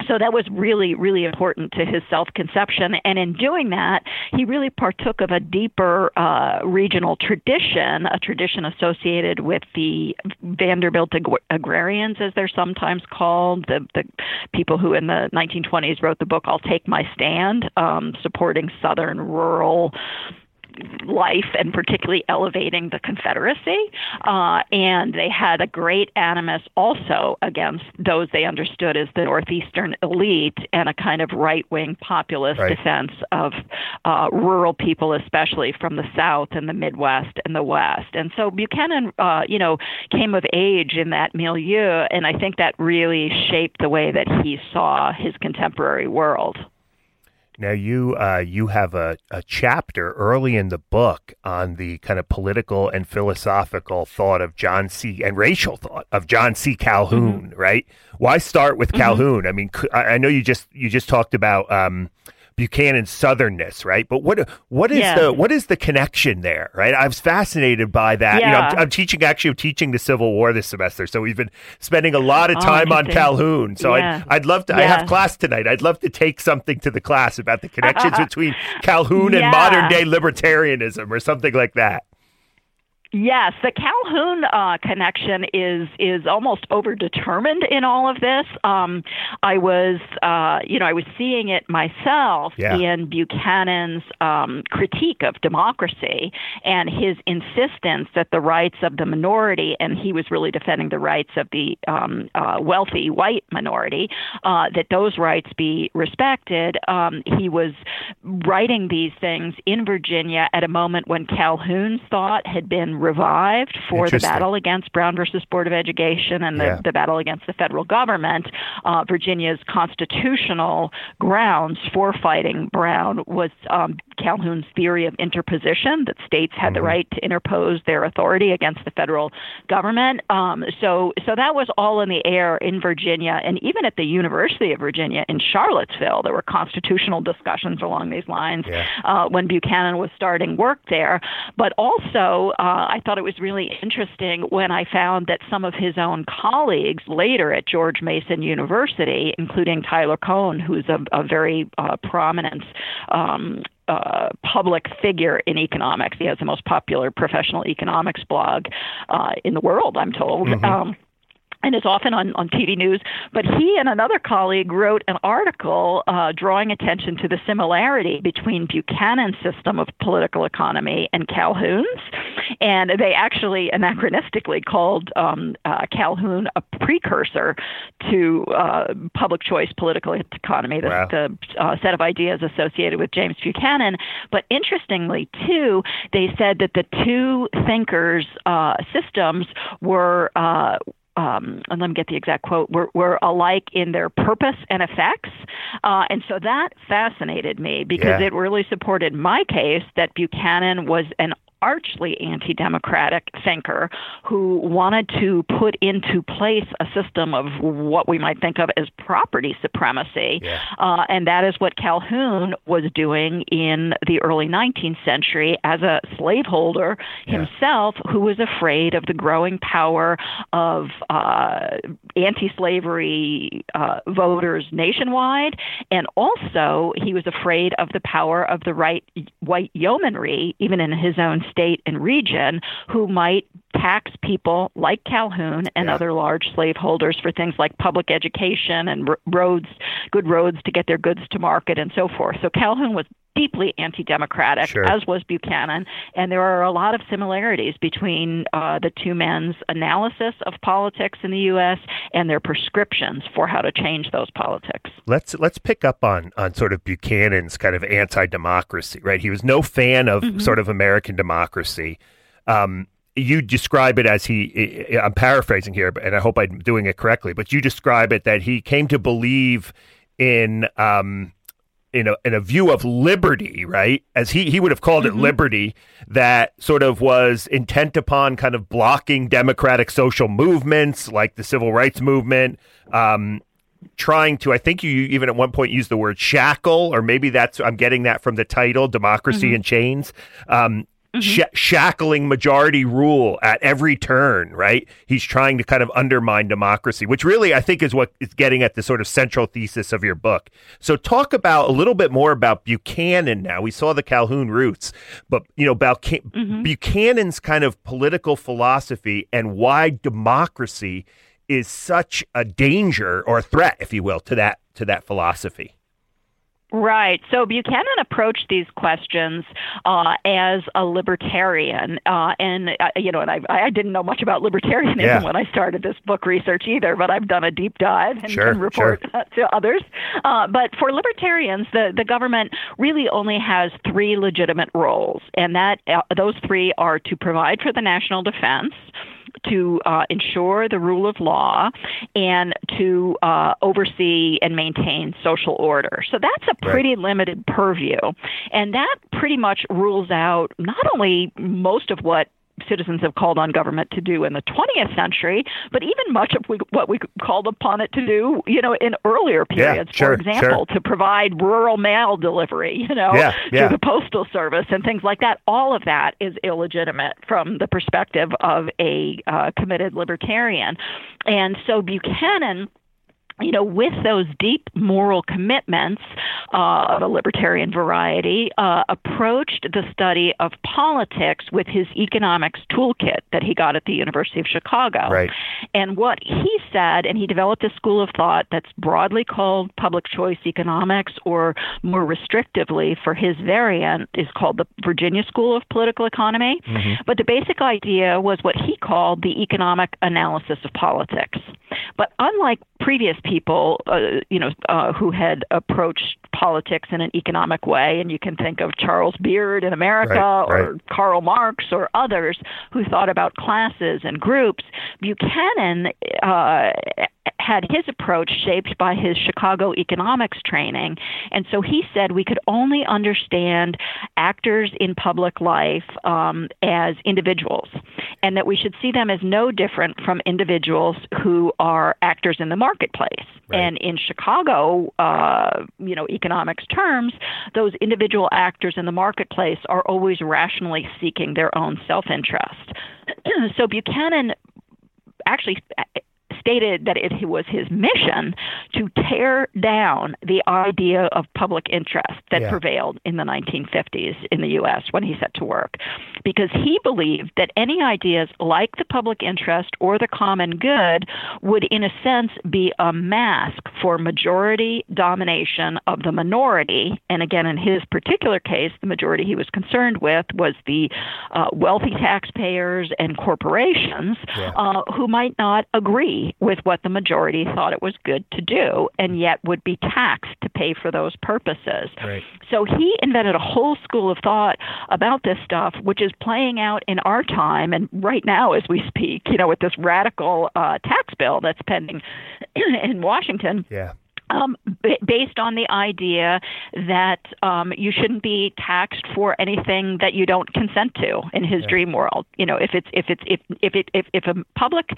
Speaker 3: so that was really, really important to his self conception. And in doing that, he really partook of a deeper uh, regional tradition, a tradition associated with the Vanderbilt ag- agrarians, as they're sometimes called, the, the people who in the 1920s wrote the book I'll Take My Stand, um, supporting Southern rural life and particularly elevating the Confederacy. Uh, and they had a great animus also against those they understood as the Northeastern elite and a kind of right wing populist right. defense of uh, rural people, especially from the South and the Midwest and the West. And so Buchanan, uh, you know, came of age in that milieu, and I think that really shaped the way that he saw his contemporary world.
Speaker 2: Now you uh, you have a, a chapter early in the book on the kind of political and philosophical thought of John C. and racial thought of John C. Calhoun, mm-hmm. right? Why start with mm-hmm. Calhoun? I mean, I know you just you just talked about um, Buchanan's southernness, right? But what what is yeah. the what is the connection there, right? I was fascinated by that. Yeah. You know, I'm, I'm, teaching actually I'm teaching the Civil War this semester, so we've been spending a lot of oh, time oh, on Calhoun. So yeah. I'd, I'd love to. I have class tonight. I'd love to take something to the class about the connections between Calhoun and modern day libertarianism or something like that.
Speaker 3: Yes, the Calhoun uh, connection is is almost overdetermined in all of this. Um, I was, uh, you know, I was seeing it myself
Speaker 2: yeah.
Speaker 3: in Buchanan's um, critique of democracy and his insistence that the rights of the minority, and he was really defending the rights of the um, uh, wealthy white minority, uh, that those rights be respected. Um, he was writing these things in Virginia at a moment when Calhoun's thought had been revived for the battle against Brown versus Board of Education and the,
Speaker 2: yeah.
Speaker 3: the battle against the federal government. Uh, Virginia's constitutional grounds for fighting Brown was um, Calhoun's theory of interposition that states had mm-hmm. the right to interpose their authority against the federal government. Um, so, so that was all in the air in Virginia, and even at the University of Virginia in Charlottesville, there were constitutional discussions along these lines
Speaker 2: yeah.
Speaker 3: uh, when Buchanan was starting work there. But also, uh, I thought it was really interesting when I found that some of his own colleagues later at George Mason University, including Tyler Cowen, who's a, a very uh, prominent um, uh, public figure in economics. He has the most popular professional economics blog uh, in the world, I'm told.
Speaker 2: Mm-hmm.
Speaker 3: Um, and is often on, on TV news. But he and another colleague wrote an article uh, drawing attention to the similarity between Buchanan's system of political economy and Calhoun's. And they actually anachronistically called um, uh, Calhoun a precursor to uh, public choice political economy, the,
Speaker 2: wow.
Speaker 3: the uh, set of ideas associated with James Buchanan. But interestingly, too, they said that the two thinkers' uh, systems were uh, um, and let me get the exact quote, were, were alike in their purpose and effects. Uh, and so that fascinated me because
Speaker 2: yeah.
Speaker 3: it really supported my case that Buchanan was an archly anti democratic thinker who wanted to put into place a system of what we might think of as property supremacy.
Speaker 2: Yeah.
Speaker 3: Uh, and that is what Calhoun was doing in the early 19th century as a slaveholder
Speaker 2: yeah.
Speaker 3: himself who was afraid of the growing power of uh, anti slavery uh, voters nationwide. And also, he was afraid of the power of the right white yeomanry, even in his own state and region who might tax people like Calhoun and
Speaker 2: yeah.
Speaker 3: other large slaveholders for things like public education and r- roads, good roads to get their goods to market and so forth. So Calhoun was deeply anti-democratic,
Speaker 2: sure.
Speaker 3: as was Buchanan, and there are a lot of similarities between uh, the two men's analysis of politics in the U.S. and their prescriptions for how to change those politics.
Speaker 2: Let's let's pick up on on sort of Buchanan's kind of anti-democracy, right? He was no fan of
Speaker 3: mm-hmm.
Speaker 2: sort of American democracy. Um, you describe it as he i'm paraphrasing here and i hope i'm doing it correctly but you describe it that he came to believe in um in a in a view of liberty right as he he would have called
Speaker 3: mm-hmm.
Speaker 2: it liberty that sort of was intent upon kind of blocking democratic social movements like the civil rights movement um trying to i think you even at one point used the word shackle or maybe that's i'm getting that from the title democracy
Speaker 3: mm-hmm.
Speaker 2: in chains um Mm-hmm. Sh- shackling majority rule at every turn, right? He's trying to kind of undermine democracy, which really I think is what is getting at the sort of central thesis of your book. So talk about a little bit more about Buchanan now. We saw the Calhoun roots, but you know about mm-hmm. Buchanan's kind of political philosophy and why democracy is such a danger or a threat, if you will, to that to that philosophy.
Speaker 3: Right. So Buchanan approached these questions uh, as a libertarian, uh, and uh, you know, and I, I didn't know much about libertarianism
Speaker 2: yeah.
Speaker 3: when I started this book research either, but I've done a deep dive and
Speaker 2: sure,
Speaker 3: can report
Speaker 2: sure.
Speaker 3: to others. Uh, but for libertarians, the the government really only has three legitimate roles, and that uh, those three are to provide for the national defense to uh, ensure the rule of law and to uh, oversee and maintain social order. So that's a pretty
Speaker 2: right.
Speaker 3: limited purview. And that pretty much rules out not only most of what citizens have called on government to do in the 20th century, but even much of what we called upon it to do, you know, in earlier periods.
Speaker 2: Yeah, sure,
Speaker 3: For example,
Speaker 2: sure.
Speaker 3: to provide rural mail delivery, you know,
Speaker 2: yeah, yeah.
Speaker 3: through the postal service and things like that. All of that is illegitimate from the perspective of a uh, committed libertarian. And so Buchanan you know, with those deep moral commitments uh, of a libertarian variety, uh, approached the study of politics with his economics toolkit that he got at the University of Chicago.
Speaker 2: Right.
Speaker 3: And what he said, and he developed a school of thought that's broadly called public choice economics, or more restrictively for his variant, is called the Virginia School of Political Economy. Mm-hmm. But the basic idea was what he called the economic analysis of politics. But unlike previous people, uh, you know, uh, who had approached politics in an economic way, and you can think of Charles Beard in America, right, or right. Karl Marx, or others who thought about classes and groups. Buchanan uh, had his approach shaped by his Chicago economics training. And so he said we could only understand actors in public life um, as individuals, and that we should see them as no different from individuals who are actors in the marketplace. Right. And in Chicago, uh, you know, economics terms, those individual actors in the marketplace are always rationally seeking their own self interest. so Buchanan actually stated that it was his mission to tear down the idea of public interest that yeah. prevailed in the 1950s in the U.S. when he set to work, because he believed that any ideas like the public interest or the common good would, in a sense, be a mask for majority domination of the minority. And again, in his particular case, the majority he was concerned with was the uh, wealthy taxpayers and corporations yeah. uh, who might not agree with what the majority thought it was good to do and yet would be taxed to pay for those purposes.
Speaker 2: Right.
Speaker 3: So he invented a whole school of thought about this stuff, which is playing out in our time and right now as we speak, you know, with this radical uh, tax bill that's pending in Washington.
Speaker 2: Yeah
Speaker 3: um, b- based on the idea that um, you shouldn't be taxed for anything that you don't consent to in his yeah. dream world. You know, if it's if it's if if it if, if a public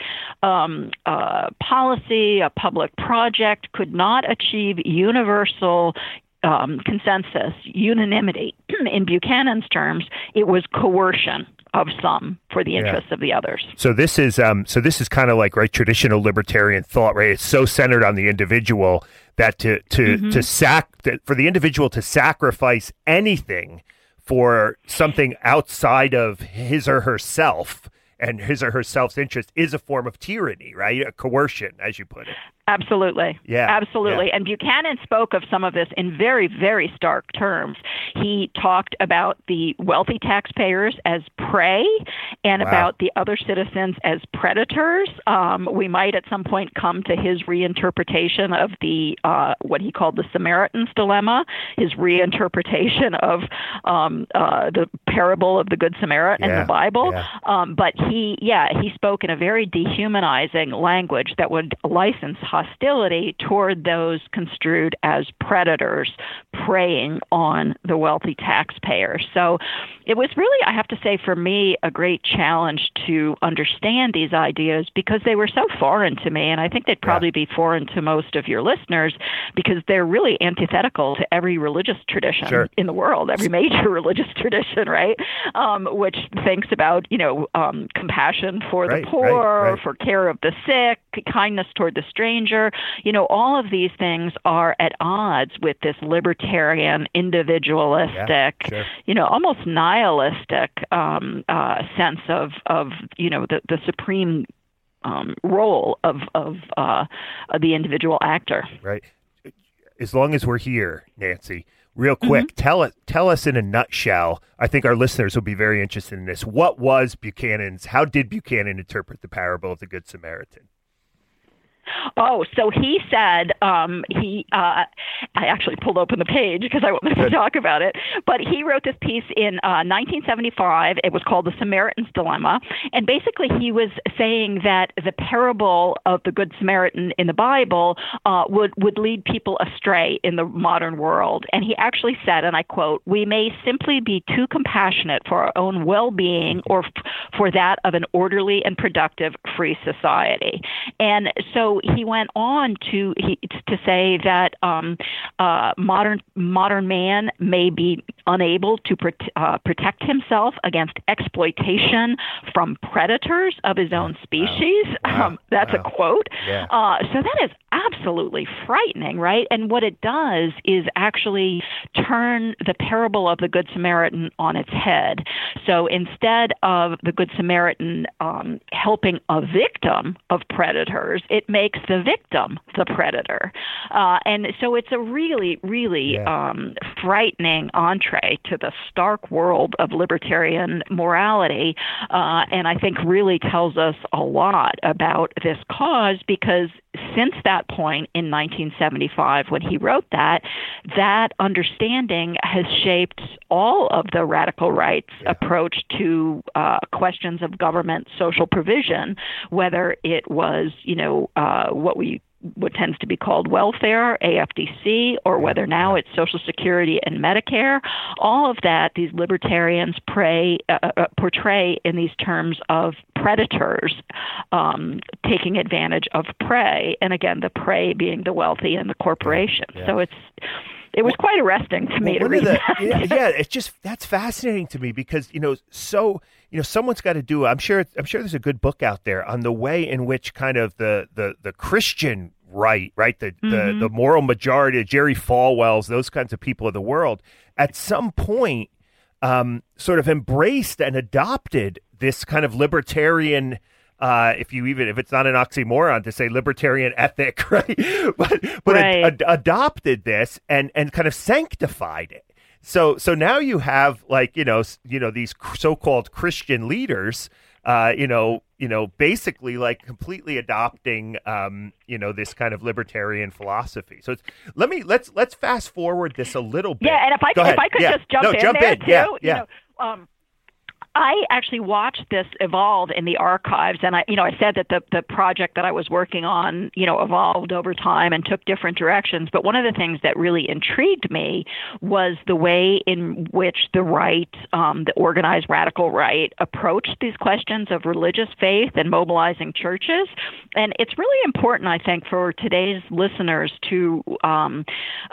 Speaker 3: um, uh, policy, a public project could not achieve universal um, consensus, unanimity, in Buchanan's terms, it was coercion of some for the interests yeah. of the others.
Speaker 2: So this is um, so this is kind of like right traditional libertarian thought, right? It's so centered on the individual that to to mm-hmm. to sac that for the individual to sacrifice anything for something outside of his or herself and his or her self interest is a form of tyranny, right? A coercion, as you put it.
Speaker 3: Absolutely.
Speaker 2: Yeah.
Speaker 3: Absolutely.
Speaker 2: Yeah.
Speaker 3: And Buchanan spoke of some of this in very, very stark terms. He talked about the wealthy taxpayers as prey and wow. about the other citizens as predators. Um, we might at some point come to his reinterpretation of the uh, what he called the Samaritan's dilemma, his reinterpretation of um, uh, the parable of the Good Samaritan yeah. in the Bible.
Speaker 2: Yeah.
Speaker 3: Um, but he, yeah, he spoke in a very dehumanizing language that would license hostility toward those construed as predators preying on the wealthy taxpayers. So it was really, I have to say, for me, a great challenge to understand these ideas because they were so foreign to me. And I think they'd probably yeah. be foreign to most of your listeners because they're really antithetical to every religious tradition
Speaker 2: sure.
Speaker 3: in the world, every major religious tradition, right? Um, which thinks about, you know, um, compassion for
Speaker 2: right,
Speaker 3: the poor,
Speaker 2: right, right.
Speaker 3: for care of the sick, kindness toward the stranger. You know, all of these things are at odds with this libertarian, individualistic,
Speaker 2: yeah, sure.
Speaker 3: you know, almost nihilistic um, uh, sense of, of, you know, the, the supreme um, role of, of, uh, the individual actor.
Speaker 2: Right. As long as we're here, Nancy, real quick, mm-hmm. tell us tell us in a nutshell. I think our listeners will be very interested in this. What was Buchanan's? How did Buchanan interpret the parable of the Good Samaritan?
Speaker 3: Oh, so he said um, he. Uh, I actually pulled open the page because I wanted to talk about it. But he wrote this piece in uh, 1975. It was called "The Samaritan's Dilemma," and basically he was saying that the parable of the Good Samaritan in the Bible uh, would would lead people astray in the modern world. And he actually said, and I quote, "We may simply be too compassionate for our own well-being or f- for that of an orderly and productive free society." And so he went on to he, to say that um, uh, modern modern man may be unable to uh, protect himself against exploitation from predators of his own species.
Speaker 2: Wow.
Speaker 3: Um, that's
Speaker 2: wow.
Speaker 3: a quote.
Speaker 2: Yeah.
Speaker 3: Uh, so that is absolutely frightening, right? And what it does is actually turn the parable of the Good Samaritan on its head. So instead of the Good Samaritan um, helping a victim of predators, it makes the victim the predator. Uh, and so it's a really, really
Speaker 2: Yeah.
Speaker 3: um, frightening entree to the stark world of libertarian morality. Uh, and I think really tells us a lot about this cause because since that point in 1975, when he wrote that, that understanding has shaped all of the radical right's approach to uh, questions of government social provision, whether it was, you know, uh, what we what tends to be called welfare, AFDC, or whether now it's Social Security and Medicare. All of that, these libertarians pray, uh, uh, portray in these terms of predators um, taking advantage of prey, and again, the prey being the wealthy and the corporations.
Speaker 2: Yeah.
Speaker 3: So it's it was quite arresting to me
Speaker 2: Well,
Speaker 3: to read
Speaker 2: the-
Speaker 3: that.
Speaker 2: yeah, yeah, it's just that's fascinating to me because you know, so you know, someone's got to do. I'm sure. I'm sure there's a good book out there on the way in which kind of the the the Christian right, right, the the,
Speaker 3: Mhm.
Speaker 2: the moral majority, Jerry Falwell's, those kinds of people of the world, at some point, um, sort of embraced and adopted this kind of libertarian. Uh, if you even if it's not an oxymoron to say libertarian ethic, right? but but
Speaker 3: Right.
Speaker 2: ad- adopted this and and kind of sanctified it. So so now you have like you know you know these so-called Christian leaders, uh, you know you know basically like completely adopting um, you know this kind of libertarian philosophy. So it's, let me let's let's fast forward this a little bit.
Speaker 3: Yeah, and if I
Speaker 2: Go
Speaker 3: if
Speaker 2: ahead.
Speaker 3: I could
Speaker 2: Yeah.
Speaker 3: just jump
Speaker 2: no,
Speaker 3: in
Speaker 2: jump
Speaker 3: there
Speaker 2: in.
Speaker 3: too,
Speaker 2: Yeah,
Speaker 3: you
Speaker 2: yeah.
Speaker 3: know, um, I actually watched this evolve in the archives, and I, you know, I said that the the project that I was working on, you know, evolved over time and took different directions. But one of the things that really intrigued me was the way in which the right, um, the organized radical right, approached these questions of religious faith and mobilizing churches. And it's really important, I think, for today's listeners to um,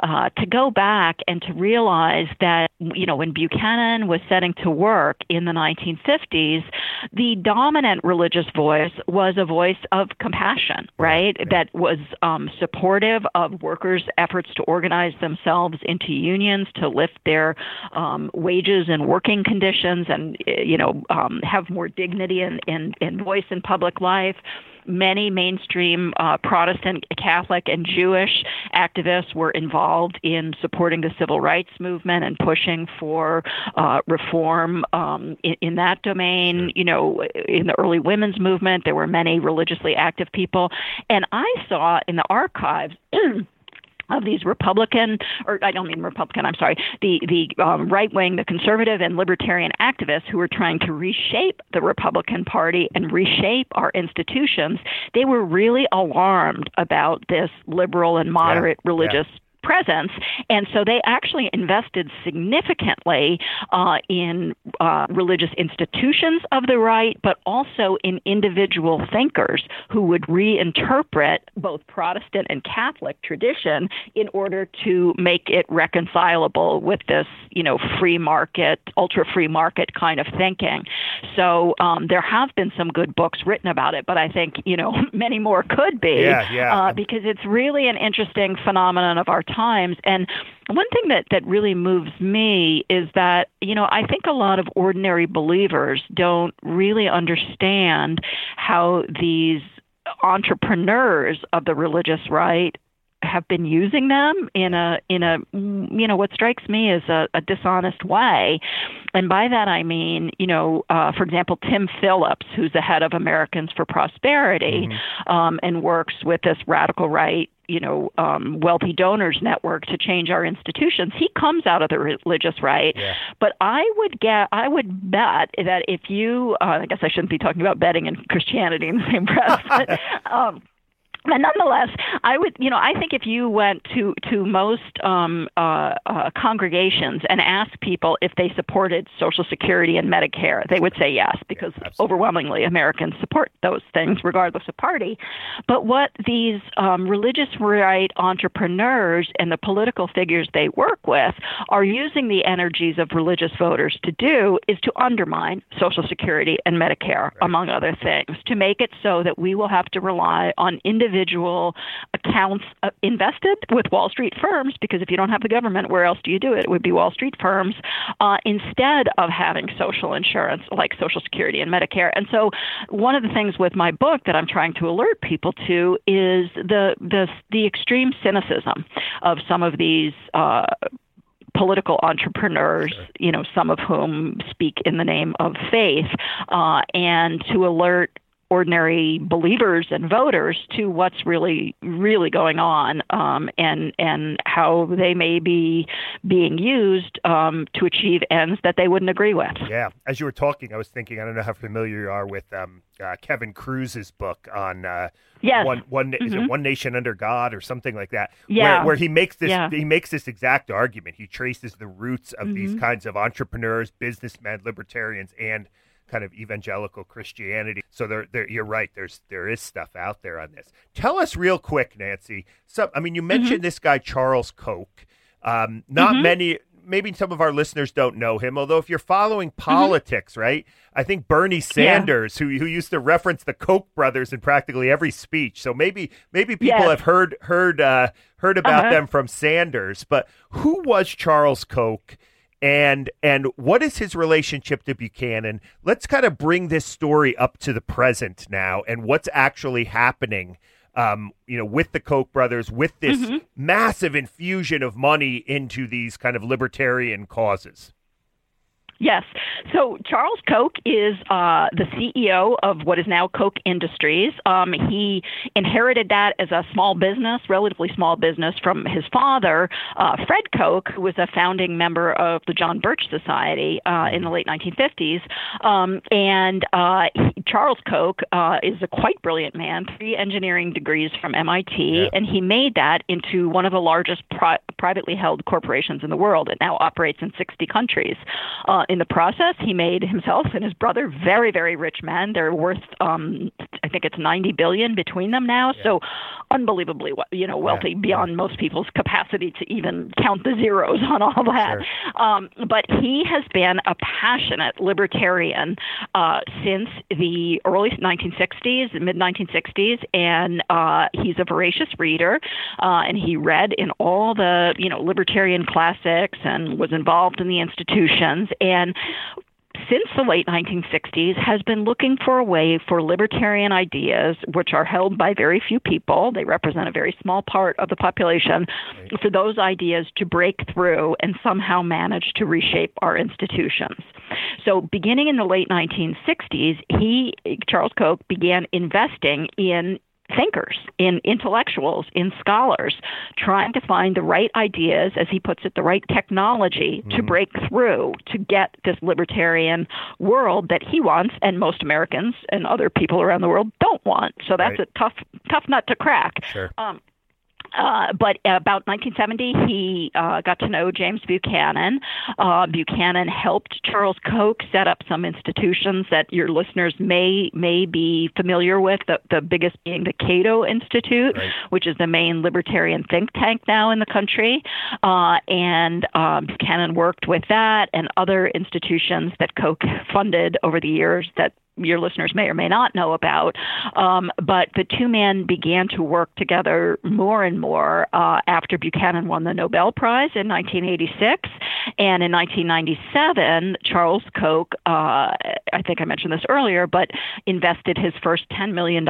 Speaker 3: uh, to go back and to realize that you know when Buchanan was setting to work in the 1950s, the dominant religious voice was a voice of compassion, right? That was um, supportive of workers' efforts to organize themselves into unions to lift their um, wages and working conditions, and eh, you know um, have more dignity and, and, and voice in public life many mainstream uh, Protestant, Catholic, and Jewish activists were involved in supporting the civil rights movement and pushing for uh, reform um, in, in that domain. You know, in the early women's movement, there were many religiously active people. And I saw in the archives. of these Republican, or I don't mean Republican, I'm sorry, the the um, right wing, the conservative and libertarian activists who were trying to reshape the Republican Party and reshape our institutions, they were really alarmed about this liberal and moderate
Speaker 2: yeah.
Speaker 3: religious presence. And so they actually invested significantly uh, in uh, religious institutions of the right, but also in individual thinkers who would reinterpret both Protestant and Catholic tradition in order to make it reconcilable with this, you know, free market, ultra free market kind of thinking. So um, there have been some good books written about it, but I think, you know, many more could be
Speaker 2: Yeah, yeah.
Speaker 3: Uh, because it's really an interesting phenomenon of our times. And one thing that, that really moves me is that, you know, I think a lot of ordinary believers don't really understand how these entrepreneurs of the religious right have been using them in a in a you know what strikes me as a, a dishonest way and by that i mean you know uh, for example tim phillips who's the head of americans for prosperity um, and works with this radical right you know um, wealthy donors network to change our institutions he comes out of the religious right
Speaker 2: Yeah.
Speaker 3: but i would get i would bet that if you uh, i guess i shouldn't be talking about betting and christianity in the same breath but, um, but nonetheless, I would, you know, I think if you went to to most um, uh, uh, congregations and asked people if they supported Social Security and Medicare, they would say yes, because
Speaker 2: yeah,
Speaker 3: overwhelmingly Americans support those things, regardless of party. But what these um, religious right entrepreneurs and the political figures they work with are using the energies of religious voters to do is to undermine Social Security and Medicare, right. among other things, to make it so that we will have to rely on individual individual accounts uh, invested with Wall Street firms, because if you don't have the government, where else do you do it? It would be Wall Street firms, uh, instead of having social insurance like Social Security and Medicare. And so, one of the things with my book that I'm trying to alert people to is the the the extreme cynicism of some of these. Uh, political entrepreneurs, you know, some of whom speak in the name of faith, uh, and to alert ordinary believers and voters to what's really really going on um, and and how they may be being used um, to achieve ends that they wouldn't agree with.
Speaker 2: Yeah, as you were talking, I was thinking I don't know how familiar you are with um, uh, Kevin Kruse's book on uh,
Speaker 3: yes.
Speaker 2: one one mm-hmm. is it mm-hmm. one nation under God or something like that.
Speaker 3: Yeah.
Speaker 2: where, where he makes this
Speaker 3: yeah.
Speaker 2: he makes this exact argument. He traces the roots of
Speaker 3: mm-hmm.
Speaker 2: these kinds of entrepreneurs, businessmen, libertarians, and kind of evangelical Christianity. So there, there, you're right. There's there is stuff out there on this. Tell us real quick, Nancy. So I mean, you mentioned mm-hmm. this guy Charles Koch. Um, not mm-hmm. many. Maybe some of our listeners don't know him. Although, if you're following mm-hmm. politics, mm-hmm. right? I think Bernie Sanders, yeah. who who used to reference the Koch brothers in practically every speech. So maybe maybe people
Speaker 3: yes.
Speaker 2: have heard heard uh, heard about
Speaker 3: uh-huh.
Speaker 2: them from Sanders. But who was Charles Koch? And and what is his relationship to Buchanan? Let's kind of bring this story up to the present now, and what's actually happening. Um, you know, with the Koch brothers, with this
Speaker 3: mm-hmm.
Speaker 2: massive infusion of money into these kind of libertarian causes.
Speaker 3: Yes. So Charles Koch is uh, the CEO of what is now Koch Industries. Um, he inherited that as a small business, relatively small business, from his father, uh, Fred Koch, who was a founding member of the John Birch Society uh, in the late 1950s. Um, and uh, he, Charles Koch uh, is a quite brilliant man, three engineering degrees from MIT,
Speaker 2: yeah.
Speaker 3: and he made that into one of the largest pri- privately held corporations in the world. It now operates in 60 countries. In the process, he made himself and his brother very, very rich men. They're worth, um, I think it's 90 billion between them now.
Speaker 2: Yeah.
Speaker 3: So, unbelievably, you know, wealthy
Speaker 2: yeah.
Speaker 3: beyond
Speaker 2: yeah.
Speaker 3: most people's capacity to even count the zeros on all that.
Speaker 2: Sure.
Speaker 3: Um, but he has been a passionate libertarian uh, since the early 1960s, mid 1960s, and uh, he's a voracious reader. Uh, and he read in all the, you know, libertarian classics and was involved in the institutions. And and since the late 1960s has been looking for a way for libertarian ideas, which are held by very few people, they represent a very small part of the population, right. for those ideas to break through and somehow manage to reshape our institutions. So, beginning in the late 1960s, he, Charles Koch, began investing in thinkers, in intellectuals, in scholars, trying to find the right ideas, as he puts it, the right technology mm-hmm. to break through to get this libertarian world that he wants and most Americans and other people around the world don't want. So that's
Speaker 2: right.
Speaker 3: a tough tough nut to crack.
Speaker 2: Sure.
Speaker 3: Um, uh, but about 1970, he uh, got to know James Buchanan. Uh, Buchanan helped Charles Koch set up some institutions that your listeners may may be familiar with. The, the biggest being the Cato Institute,
Speaker 2: right.
Speaker 3: which is the main libertarian think tank now in the country. Uh, and um, Buchanan worked with that and other institutions that Koch funded over the years that your listeners may or may not know about. Um, but the two men began to work together more and more uh, after Buchanan won the Nobel Prize in 1986. And in 1997, Charles Koch, uh, I think I mentioned this earlier, but invested his first $10 million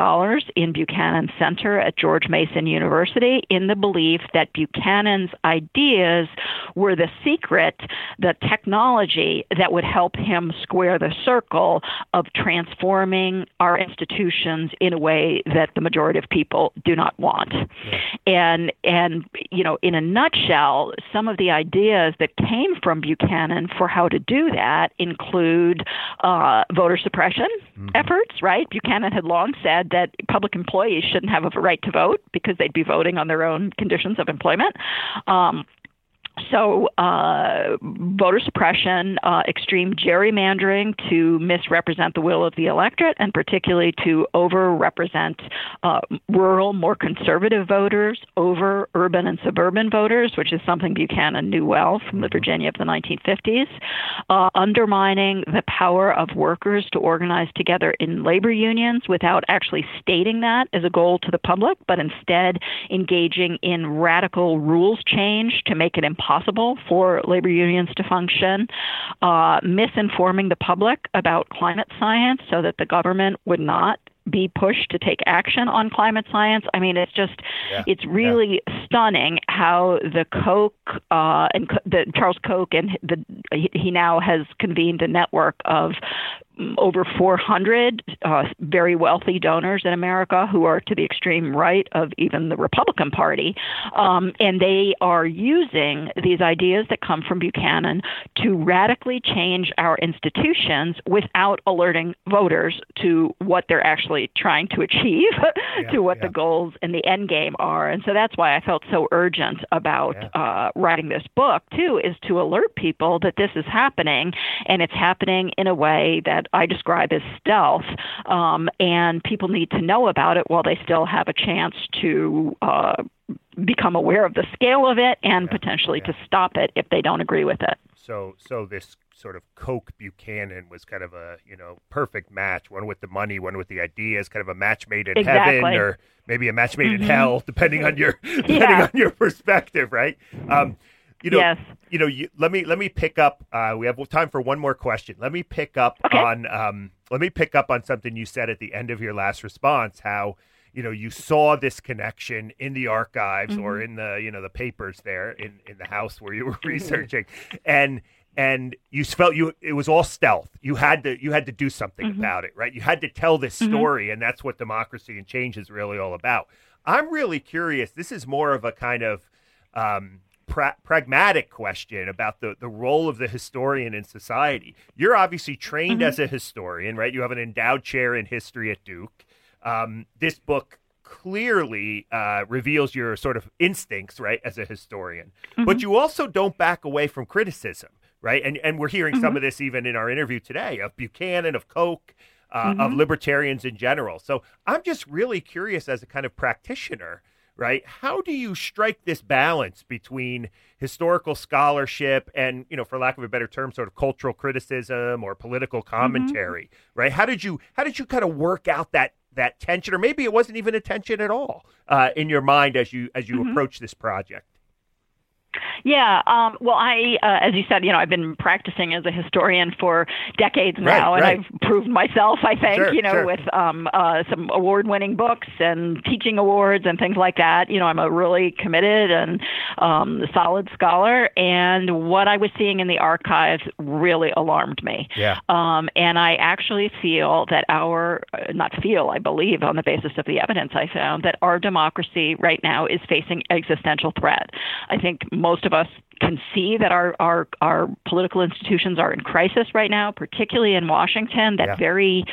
Speaker 3: in Buchanan Center at George Mason University in the belief that Buchanan's ideas were the secret, the technology that would help him square the circle of trans transforming our institutions in a way that the majority of people do not want. Yeah. And and you know, in a nutshell, some of the ideas that came from Buchanan for how to do that include uh, voter suppression mm-hmm. efforts. Right? Buchanan had long said that public employees shouldn't have a right to vote because they'd be voting on their own conditions of employment. Um, so, uh, voter suppression, uh, extreme gerrymandering to misrepresent the will of the electorate, and particularly to overrepresent uh, rural, more conservative voters over urban and suburban voters, which is something Buchanan knew well from the mm-hmm. Virginia of the 1950s. Uh, undermining the power of workers to organize together in labor unions without actually stating that as a goal to the public, but instead engaging in radical rules change to make it impossible impossible for labor unions to function, uh, misinforming the public about climate science so that the government would not be pushed to take action on climate science. I mean, it's just, yeah. it's really yeah. stunning how the Koch uh, and the Charles Koch and the he now has convened a network of over 400 uh, very wealthy donors in America who are to the extreme right of even the Republican Party. Um, and they are using these ideas that come from Buchanan to radically change our institutions without alerting voters to what they're actually trying to achieve, yeah, to what yeah. the goals and the end game are. And so that's why I felt so urgent about yeah. uh, writing this book, too, is to alert people that this is happening and it's happening in a way that I describe as stealth, um, and people need to know about it while they still have a chance to. Uh, become aware of the scale of it and yeah, potentially yeah. to stop it if they don't agree with it.
Speaker 2: So, so this sort of Koch Buchanan was kind of a you know perfect match. One with the money, one with the ideas, kind of a match made in
Speaker 3: exactly.
Speaker 2: heaven, or maybe a match made mm-hmm. in hell, depending on your depending yeah. on your perspective, right? Um, you know,
Speaker 3: yes.
Speaker 2: you know, you, let me let me pick up. Uh, we have time for one more question. Let me pick up
Speaker 3: okay.
Speaker 2: on um, let me pick up on something you said at the end of your last response. How you know you saw this connection in the archives mm-hmm. or in the you know the papers there in in the house where you were researching, and and you felt you it was all stealth. You had to you had to do something mm-hmm. about it, right? You had to tell this mm-hmm. story, mm-hmm. and that's what Democracy in Chains is really all about. I'm really curious. This is more of a kind of um, pra- pragmatic question about the, the role of the historian in society. You're obviously trained mm-hmm. as a historian, right? You have an endowed chair in history at Duke. Um, this book clearly uh, reveals your sort of instincts, right, as a historian. Mm-hmm. But you also don't back away from criticism, right? And and we're hearing mm-hmm. some of this even in our interview today of Buchanan, of Koch, uh, of mm-hmm. libertarians in general. So I'm just really curious as a kind of practitioner right? How do you strike this balance between historical scholarship and, you know, for lack of a better term, sort of cultural criticism or political mm-hmm. commentary, mm-hmm. right? How did you how did you kind of work out that that tension, or maybe it wasn't even a tension at all uh, in your mind as you as you mm-hmm. approach this project?
Speaker 3: Yeah. Um, well, I, uh, as you said, you know, I've been practicing as a historian for decades now,
Speaker 2: right,
Speaker 3: and I've proved myself. I think,
Speaker 2: sure,
Speaker 3: you know,
Speaker 2: sure.
Speaker 3: with um, uh, some award-winning books and teaching awards and things like that. You know, I'm a really committed and um, solid scholar, and what I was seeing in the archives really alarmed me.
Speaker 2: Yeah.
Speaker 3: Um, and I actually feel that our, uh, not feel, I believe, on the basis of the evidence I found, that our democracy right now is facing existential threat. I think most of us can see that our, our, our political institutions are in crisis right now, particularly in Washington, that
Speaker 2: yeah.
Speaker 3: very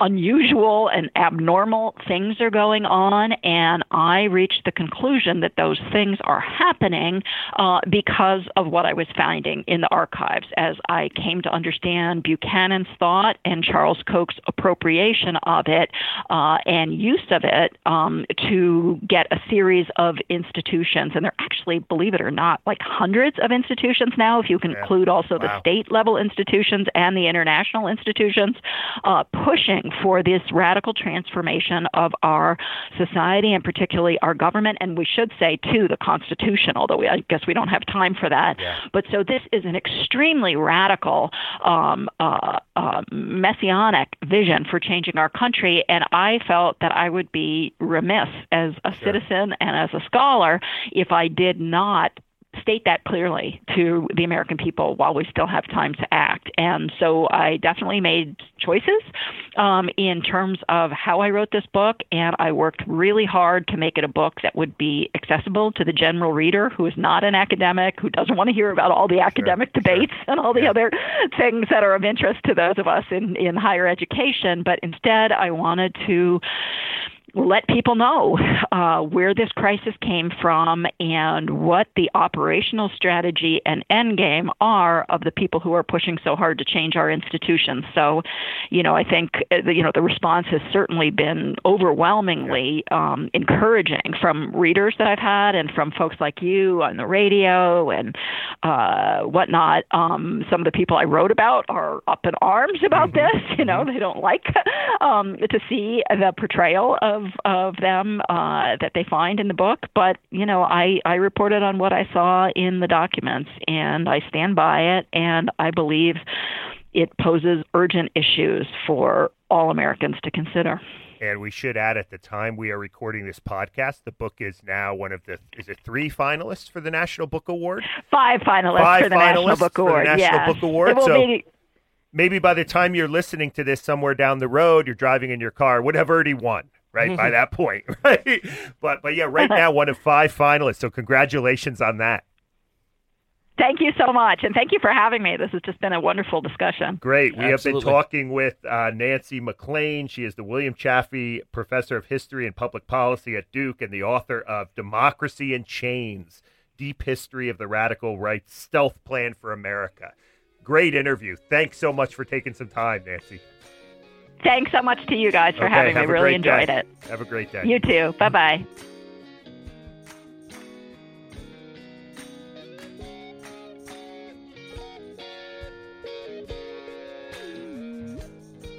Speaker 3: unusual and abnormal things are going on, and I reached the conclusion that those things are happening uh, because of what I was finding in the archives as I came to understand Buchanan's thought and Charles Koch's appropriation of it uh, and use of it um, to get a series of institutions. And there are actually, believe it or not, like hundreds of institutions now, if you can
Speaker 2: yeah.
Speaker 3: include also
Speaker 2: wow.
Speaker 3: the state level institutions and the international institutions, uh, pushing for this radical transformation of our society and particularly our government. And we should say, too, the Constitution, although we, I guess we don't have time for that.
Speaker 2: Yeah.
Speaker 3: But so this is an extremely radical, um, uh, uh, messianic vision for changing our country. And I felt that I would be remiss as a
Speaker 2: sure.
Speaker 3: citizen and as a scholar if I did not state that clearly to the American people while we still have time to act. And so I definitely made choices um, in terms of how I wrote this book, and I worked really hard to make it a book that would be accessible to the general reader who is not an academic, who doesn't want to hear about all the academic sure, debates sure. and all the yeah. other things that are of interest to those of us in, in higher education. But instead, I wanted to let people know uh, where this crisis came from and what the operational strategy and end game are of the people who are pushing so hard to change our institutions. So, you know, I think uh, you know the response has certainly been overwhelmingly um, encouraging from readers that I've had and from folks like you on the radio and uh, whatnot. Um, some of the people I wrote about are up in arms about mm-hmm. this. You know, mm-hmm. they don't like um, to see the portrayal of of them uh, that they find in the book, but you know, I I reported on what I saw in the documents, and I stand by it, and I believe it poses urgent issues for all Americans to consider.
Speaker 2: And we should add at the time we are recording this podcast, the book is now one of the is it three finalists for the National Book Award?
Speaker 3: Five finalists
Speaker 2: Five
Speaker 3: for the
Speaker 2: finalists
Speaker 3: National Book Award.
Speaker 2: For the National
Speaker 3: yes.
Speaker 2: Book Award. So be... maybe by the time you're listening to this somewhere down the road, you're driving in your car, would have already won right by that point right but but yeah right now one of five finalists so congratulations on that
Speaker 3: Thank you so much, and thank you for having me. This has just been a wonderful discussion.
Speaker 2: Great. We Absolutely. have been talking with uh, Nancy MacLean. She is the William Chafe Professor of History and Public Policy at Duke and the author of Democracy in Chains Deep History of the Radical Right's Stealth Plan for America. Great interview. Thanks so much for taking some time, Nancy.
Speaker 3: Thanks so much to you guys for okay, having me. Really enjoyed
Speaker 2: day.
Speaker 3: it.
Speaker 2: Have a great day.
Speaker 3: You too. Bye bye.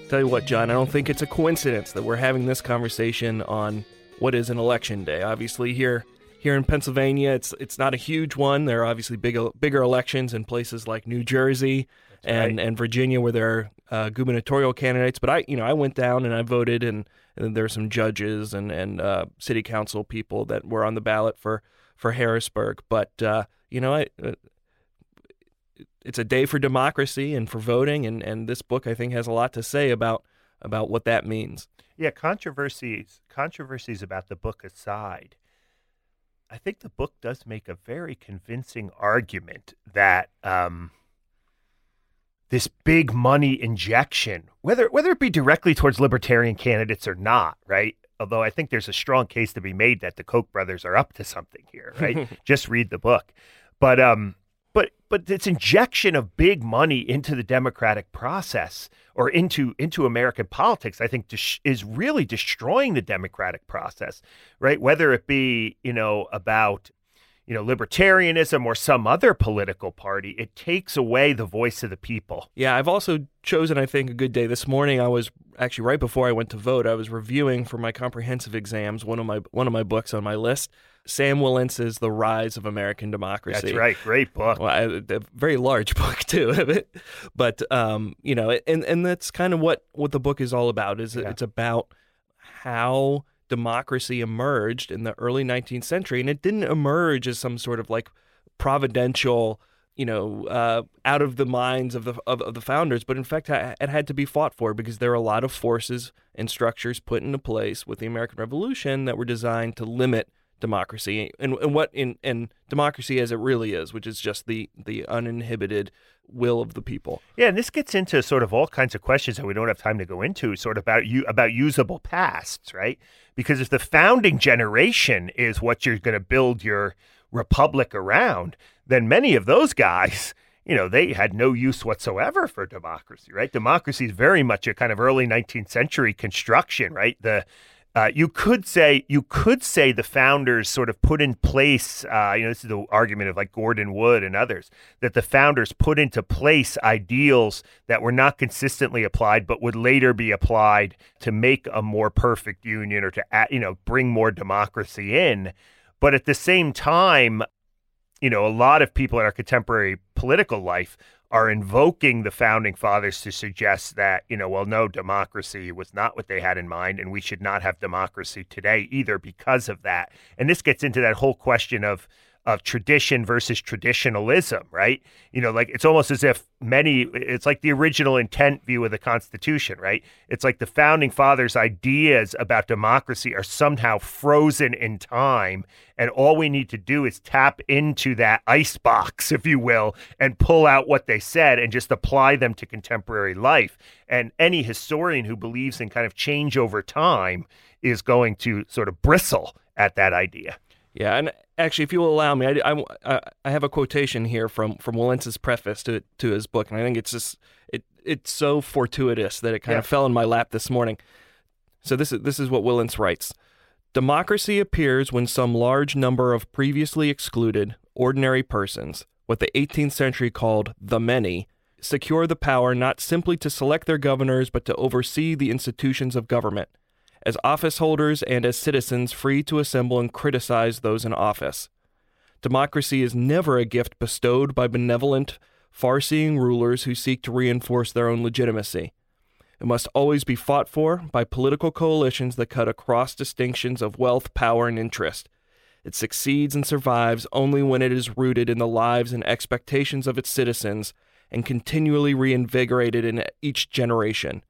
Speaker 1: Tell you what, John, I don't think it's a coincidence that we're having this conversation on what is an election day. Obviously, here here in Pennsylvania, it's it's not a huge one. There are obviously bigger bigger elections in places like New Jersey and right. and Virginia where there are uh, gubernatorial candidates. But I, you know, I went down and I voted, and, and there were some judges and and uh, city council people that were on the ballot for for Harrisburg. But uh, you know, I, uh, it's a day for democracy and for voting, and and this book I think has a lot to say about about what that means.
Speaker 2: Yeah, controversies controversies about the book aside. I think the book does make a very convincing argument that um, this big money injection, whether whether it be directly towards libertarian candidates or not, right? Although I think there's a strong case to be made that the Koch brothers are up to something here, right? Just read the book. But um but but this injection of big money into the democratic process or into into American politics, I think is really destroying the democratic process, right? Whether it be you know about you know, libertarianism or some other political party, it takes away the voice of the people.
Speaker 1: Yeah, I've also chosen, I think, a good day. This morning, I was actually right before I went to vote. I was reviewing for my comprehensive exams one of my one of my books on my list. Sean Wilentz's The Rise of American Democracy.
Speaker 2: That's right, great book.
Speaker 1: Well, I, a very large book too. but um, you know, and and that's kind of what what the book is all about. Is yeah. it's about how democracy emerged in the early 19th century, and it didn't emerge as some sort of like providential, you know, uh, out of the minds of the of, of, the founders, but in fact, it had to be fought for because there are a lot of forces and structures put into place with the American Revolution that were designed to limit democracy and, and what in and democracy as it really is, which is just the the uninhibited will of the people.
Speaker 2: Yeah, and this gets into sort of all kinds of questions that we don't have time to go into, sort of about you about usable pasts, right? Because if the founding generation is what you're going to build your republic around, then many of those guys, you know, they had no use whatsoever for democracy, right? Democracy is very much a kind of early 19th century construction, right? The uh, you could say you could say the founders sort of put in place. Uh, you know, this is the argument of like Gordon Wood and others that the founders put into place ideals that were not consistently applied, but would later be applied to make a more perfect union or to you know bring more democracy in. But at the same time, you know, a lot of people in our contemporary political life are invoking the founding fathers to suggest that, you know, well, no, democracy was not what they had in mind, and we should not have democracy today either because of that. And this gets into that whole question of of tradition versus traditionalism, right? You know, like it's almost as if many, it's like the original intent view of the Constitution, right? It's like the founding fathers' ideas about democracy are somehow frozen in time. And all we need to do is tap into that ice box, if you will, and pull out what they said and just apply them to contemporary life. And any historian who believes in kind of change over time is going to sort of bristle at that idea.
Speaker 1: Yeah, and actually, if you will allow me, I, I, I have a quotation here from from Wilentz's preface to to his book, and I think it's just it it's so fortuitous that it kind
Speaker 2: Yeah.
Speaker 1: of fell in my lap this morning. So this is this is what Wilentz writes: Democracy appears when some large number of previously excluded ordinary persons, what the 18th century called the many, secure the power not simply to select their governors but to oversee the institutions of government as office holders and as citizens free to assemble and criticize those in office. Democracy is never a gift bestowed by benevolent, far seeing rulers who seek to reinforce their own legitimacy. It must always be fought for by political coalitions that cut across distinctions of wealth, power, and interest. It succeeds and survives only when it is rooted in the lives and expectations of its citizens and continually reinvigorated in each generation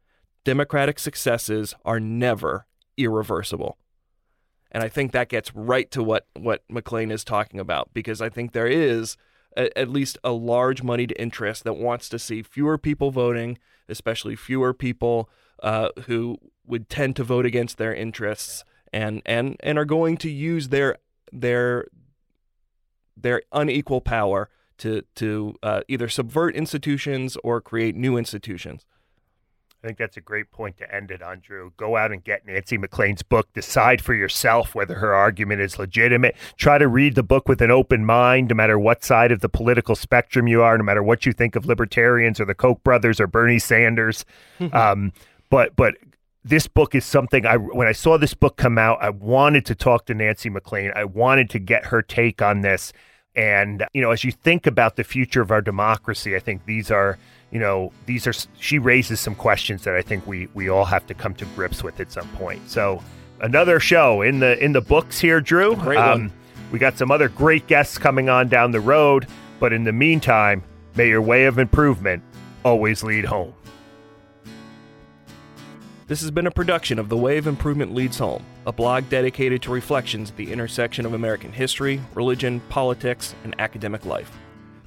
Speaker 1: democratic successes are never irreversible. And I think that gets right to what, what MacLean is talking about because I think there is a, at least a large moneyed interest that wants to see fewer people voting, especially fewer people uh, who would tend to vote against their interests and, and, and are going to use their their their unequal power to to uh, either subvert institutions or create new institutions.
Speaker 2: I think that's a great point to end it on, Drew. Go out and get Nancy MacLean's book. Decide for yourself whether her argument is legitimate. Try to read the book with an open mind, no matter what side of the political spectrum you are, no matter what you think of libertarians or the Koch brothers or Bernie Sanders. um, but but this book is something I when I saw this book come out, I wanted to talk to Nancy MacLean. I wanted to get her take on this. And you know, as you think about the future of our democracy, I think these are you know these are she raises some questions that I think we we all have to come to grips with at some point. So another show in the in the books here, Drew. Um, we got some other great guests coming on down the road, but in the meantime, may your way of improvement always lead home.
Speaker 1: This has been a production of The Way of Improvement Leads Home, a blog dedicated to reflections at the intersection of American history, religion, politics, and academic life.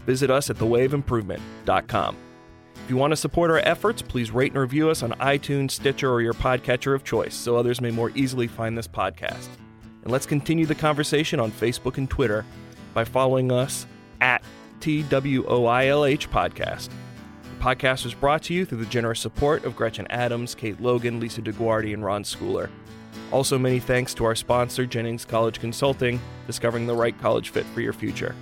Speaker 1: Visit us at thewayofimprovement.com. If you want to support our efforts, please rate and review us on iTunes, Stitcher, or your podcatcher of choice so others may more easily find this podcast. And let's continue the conversation on Facebook and Twitter by following us at TWOILH Podcast. The podcast was brought to you through the generous support of Gretchen Adams, Kate Logan, Lisa DeGuardi, and Ron Schooler. Also, many thanks to our sponsor, Jennings College Consulting, discovering the right college fit for your future.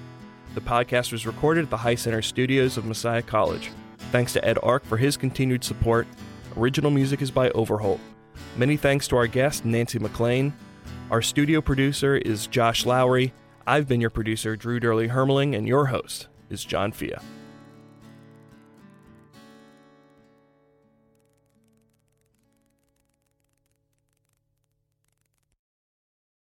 Speaker 1: The podcast was recorded at the High Center Studios of Messiah College. Thanks to Ed Ark for his continued support. Original music is by Overholt. Many thanks to our guest, Nancy MacLean. Our studio producer is Josh Lowry. I've been your producer, Drew Dyrli Hermeling, and your host is John Fea.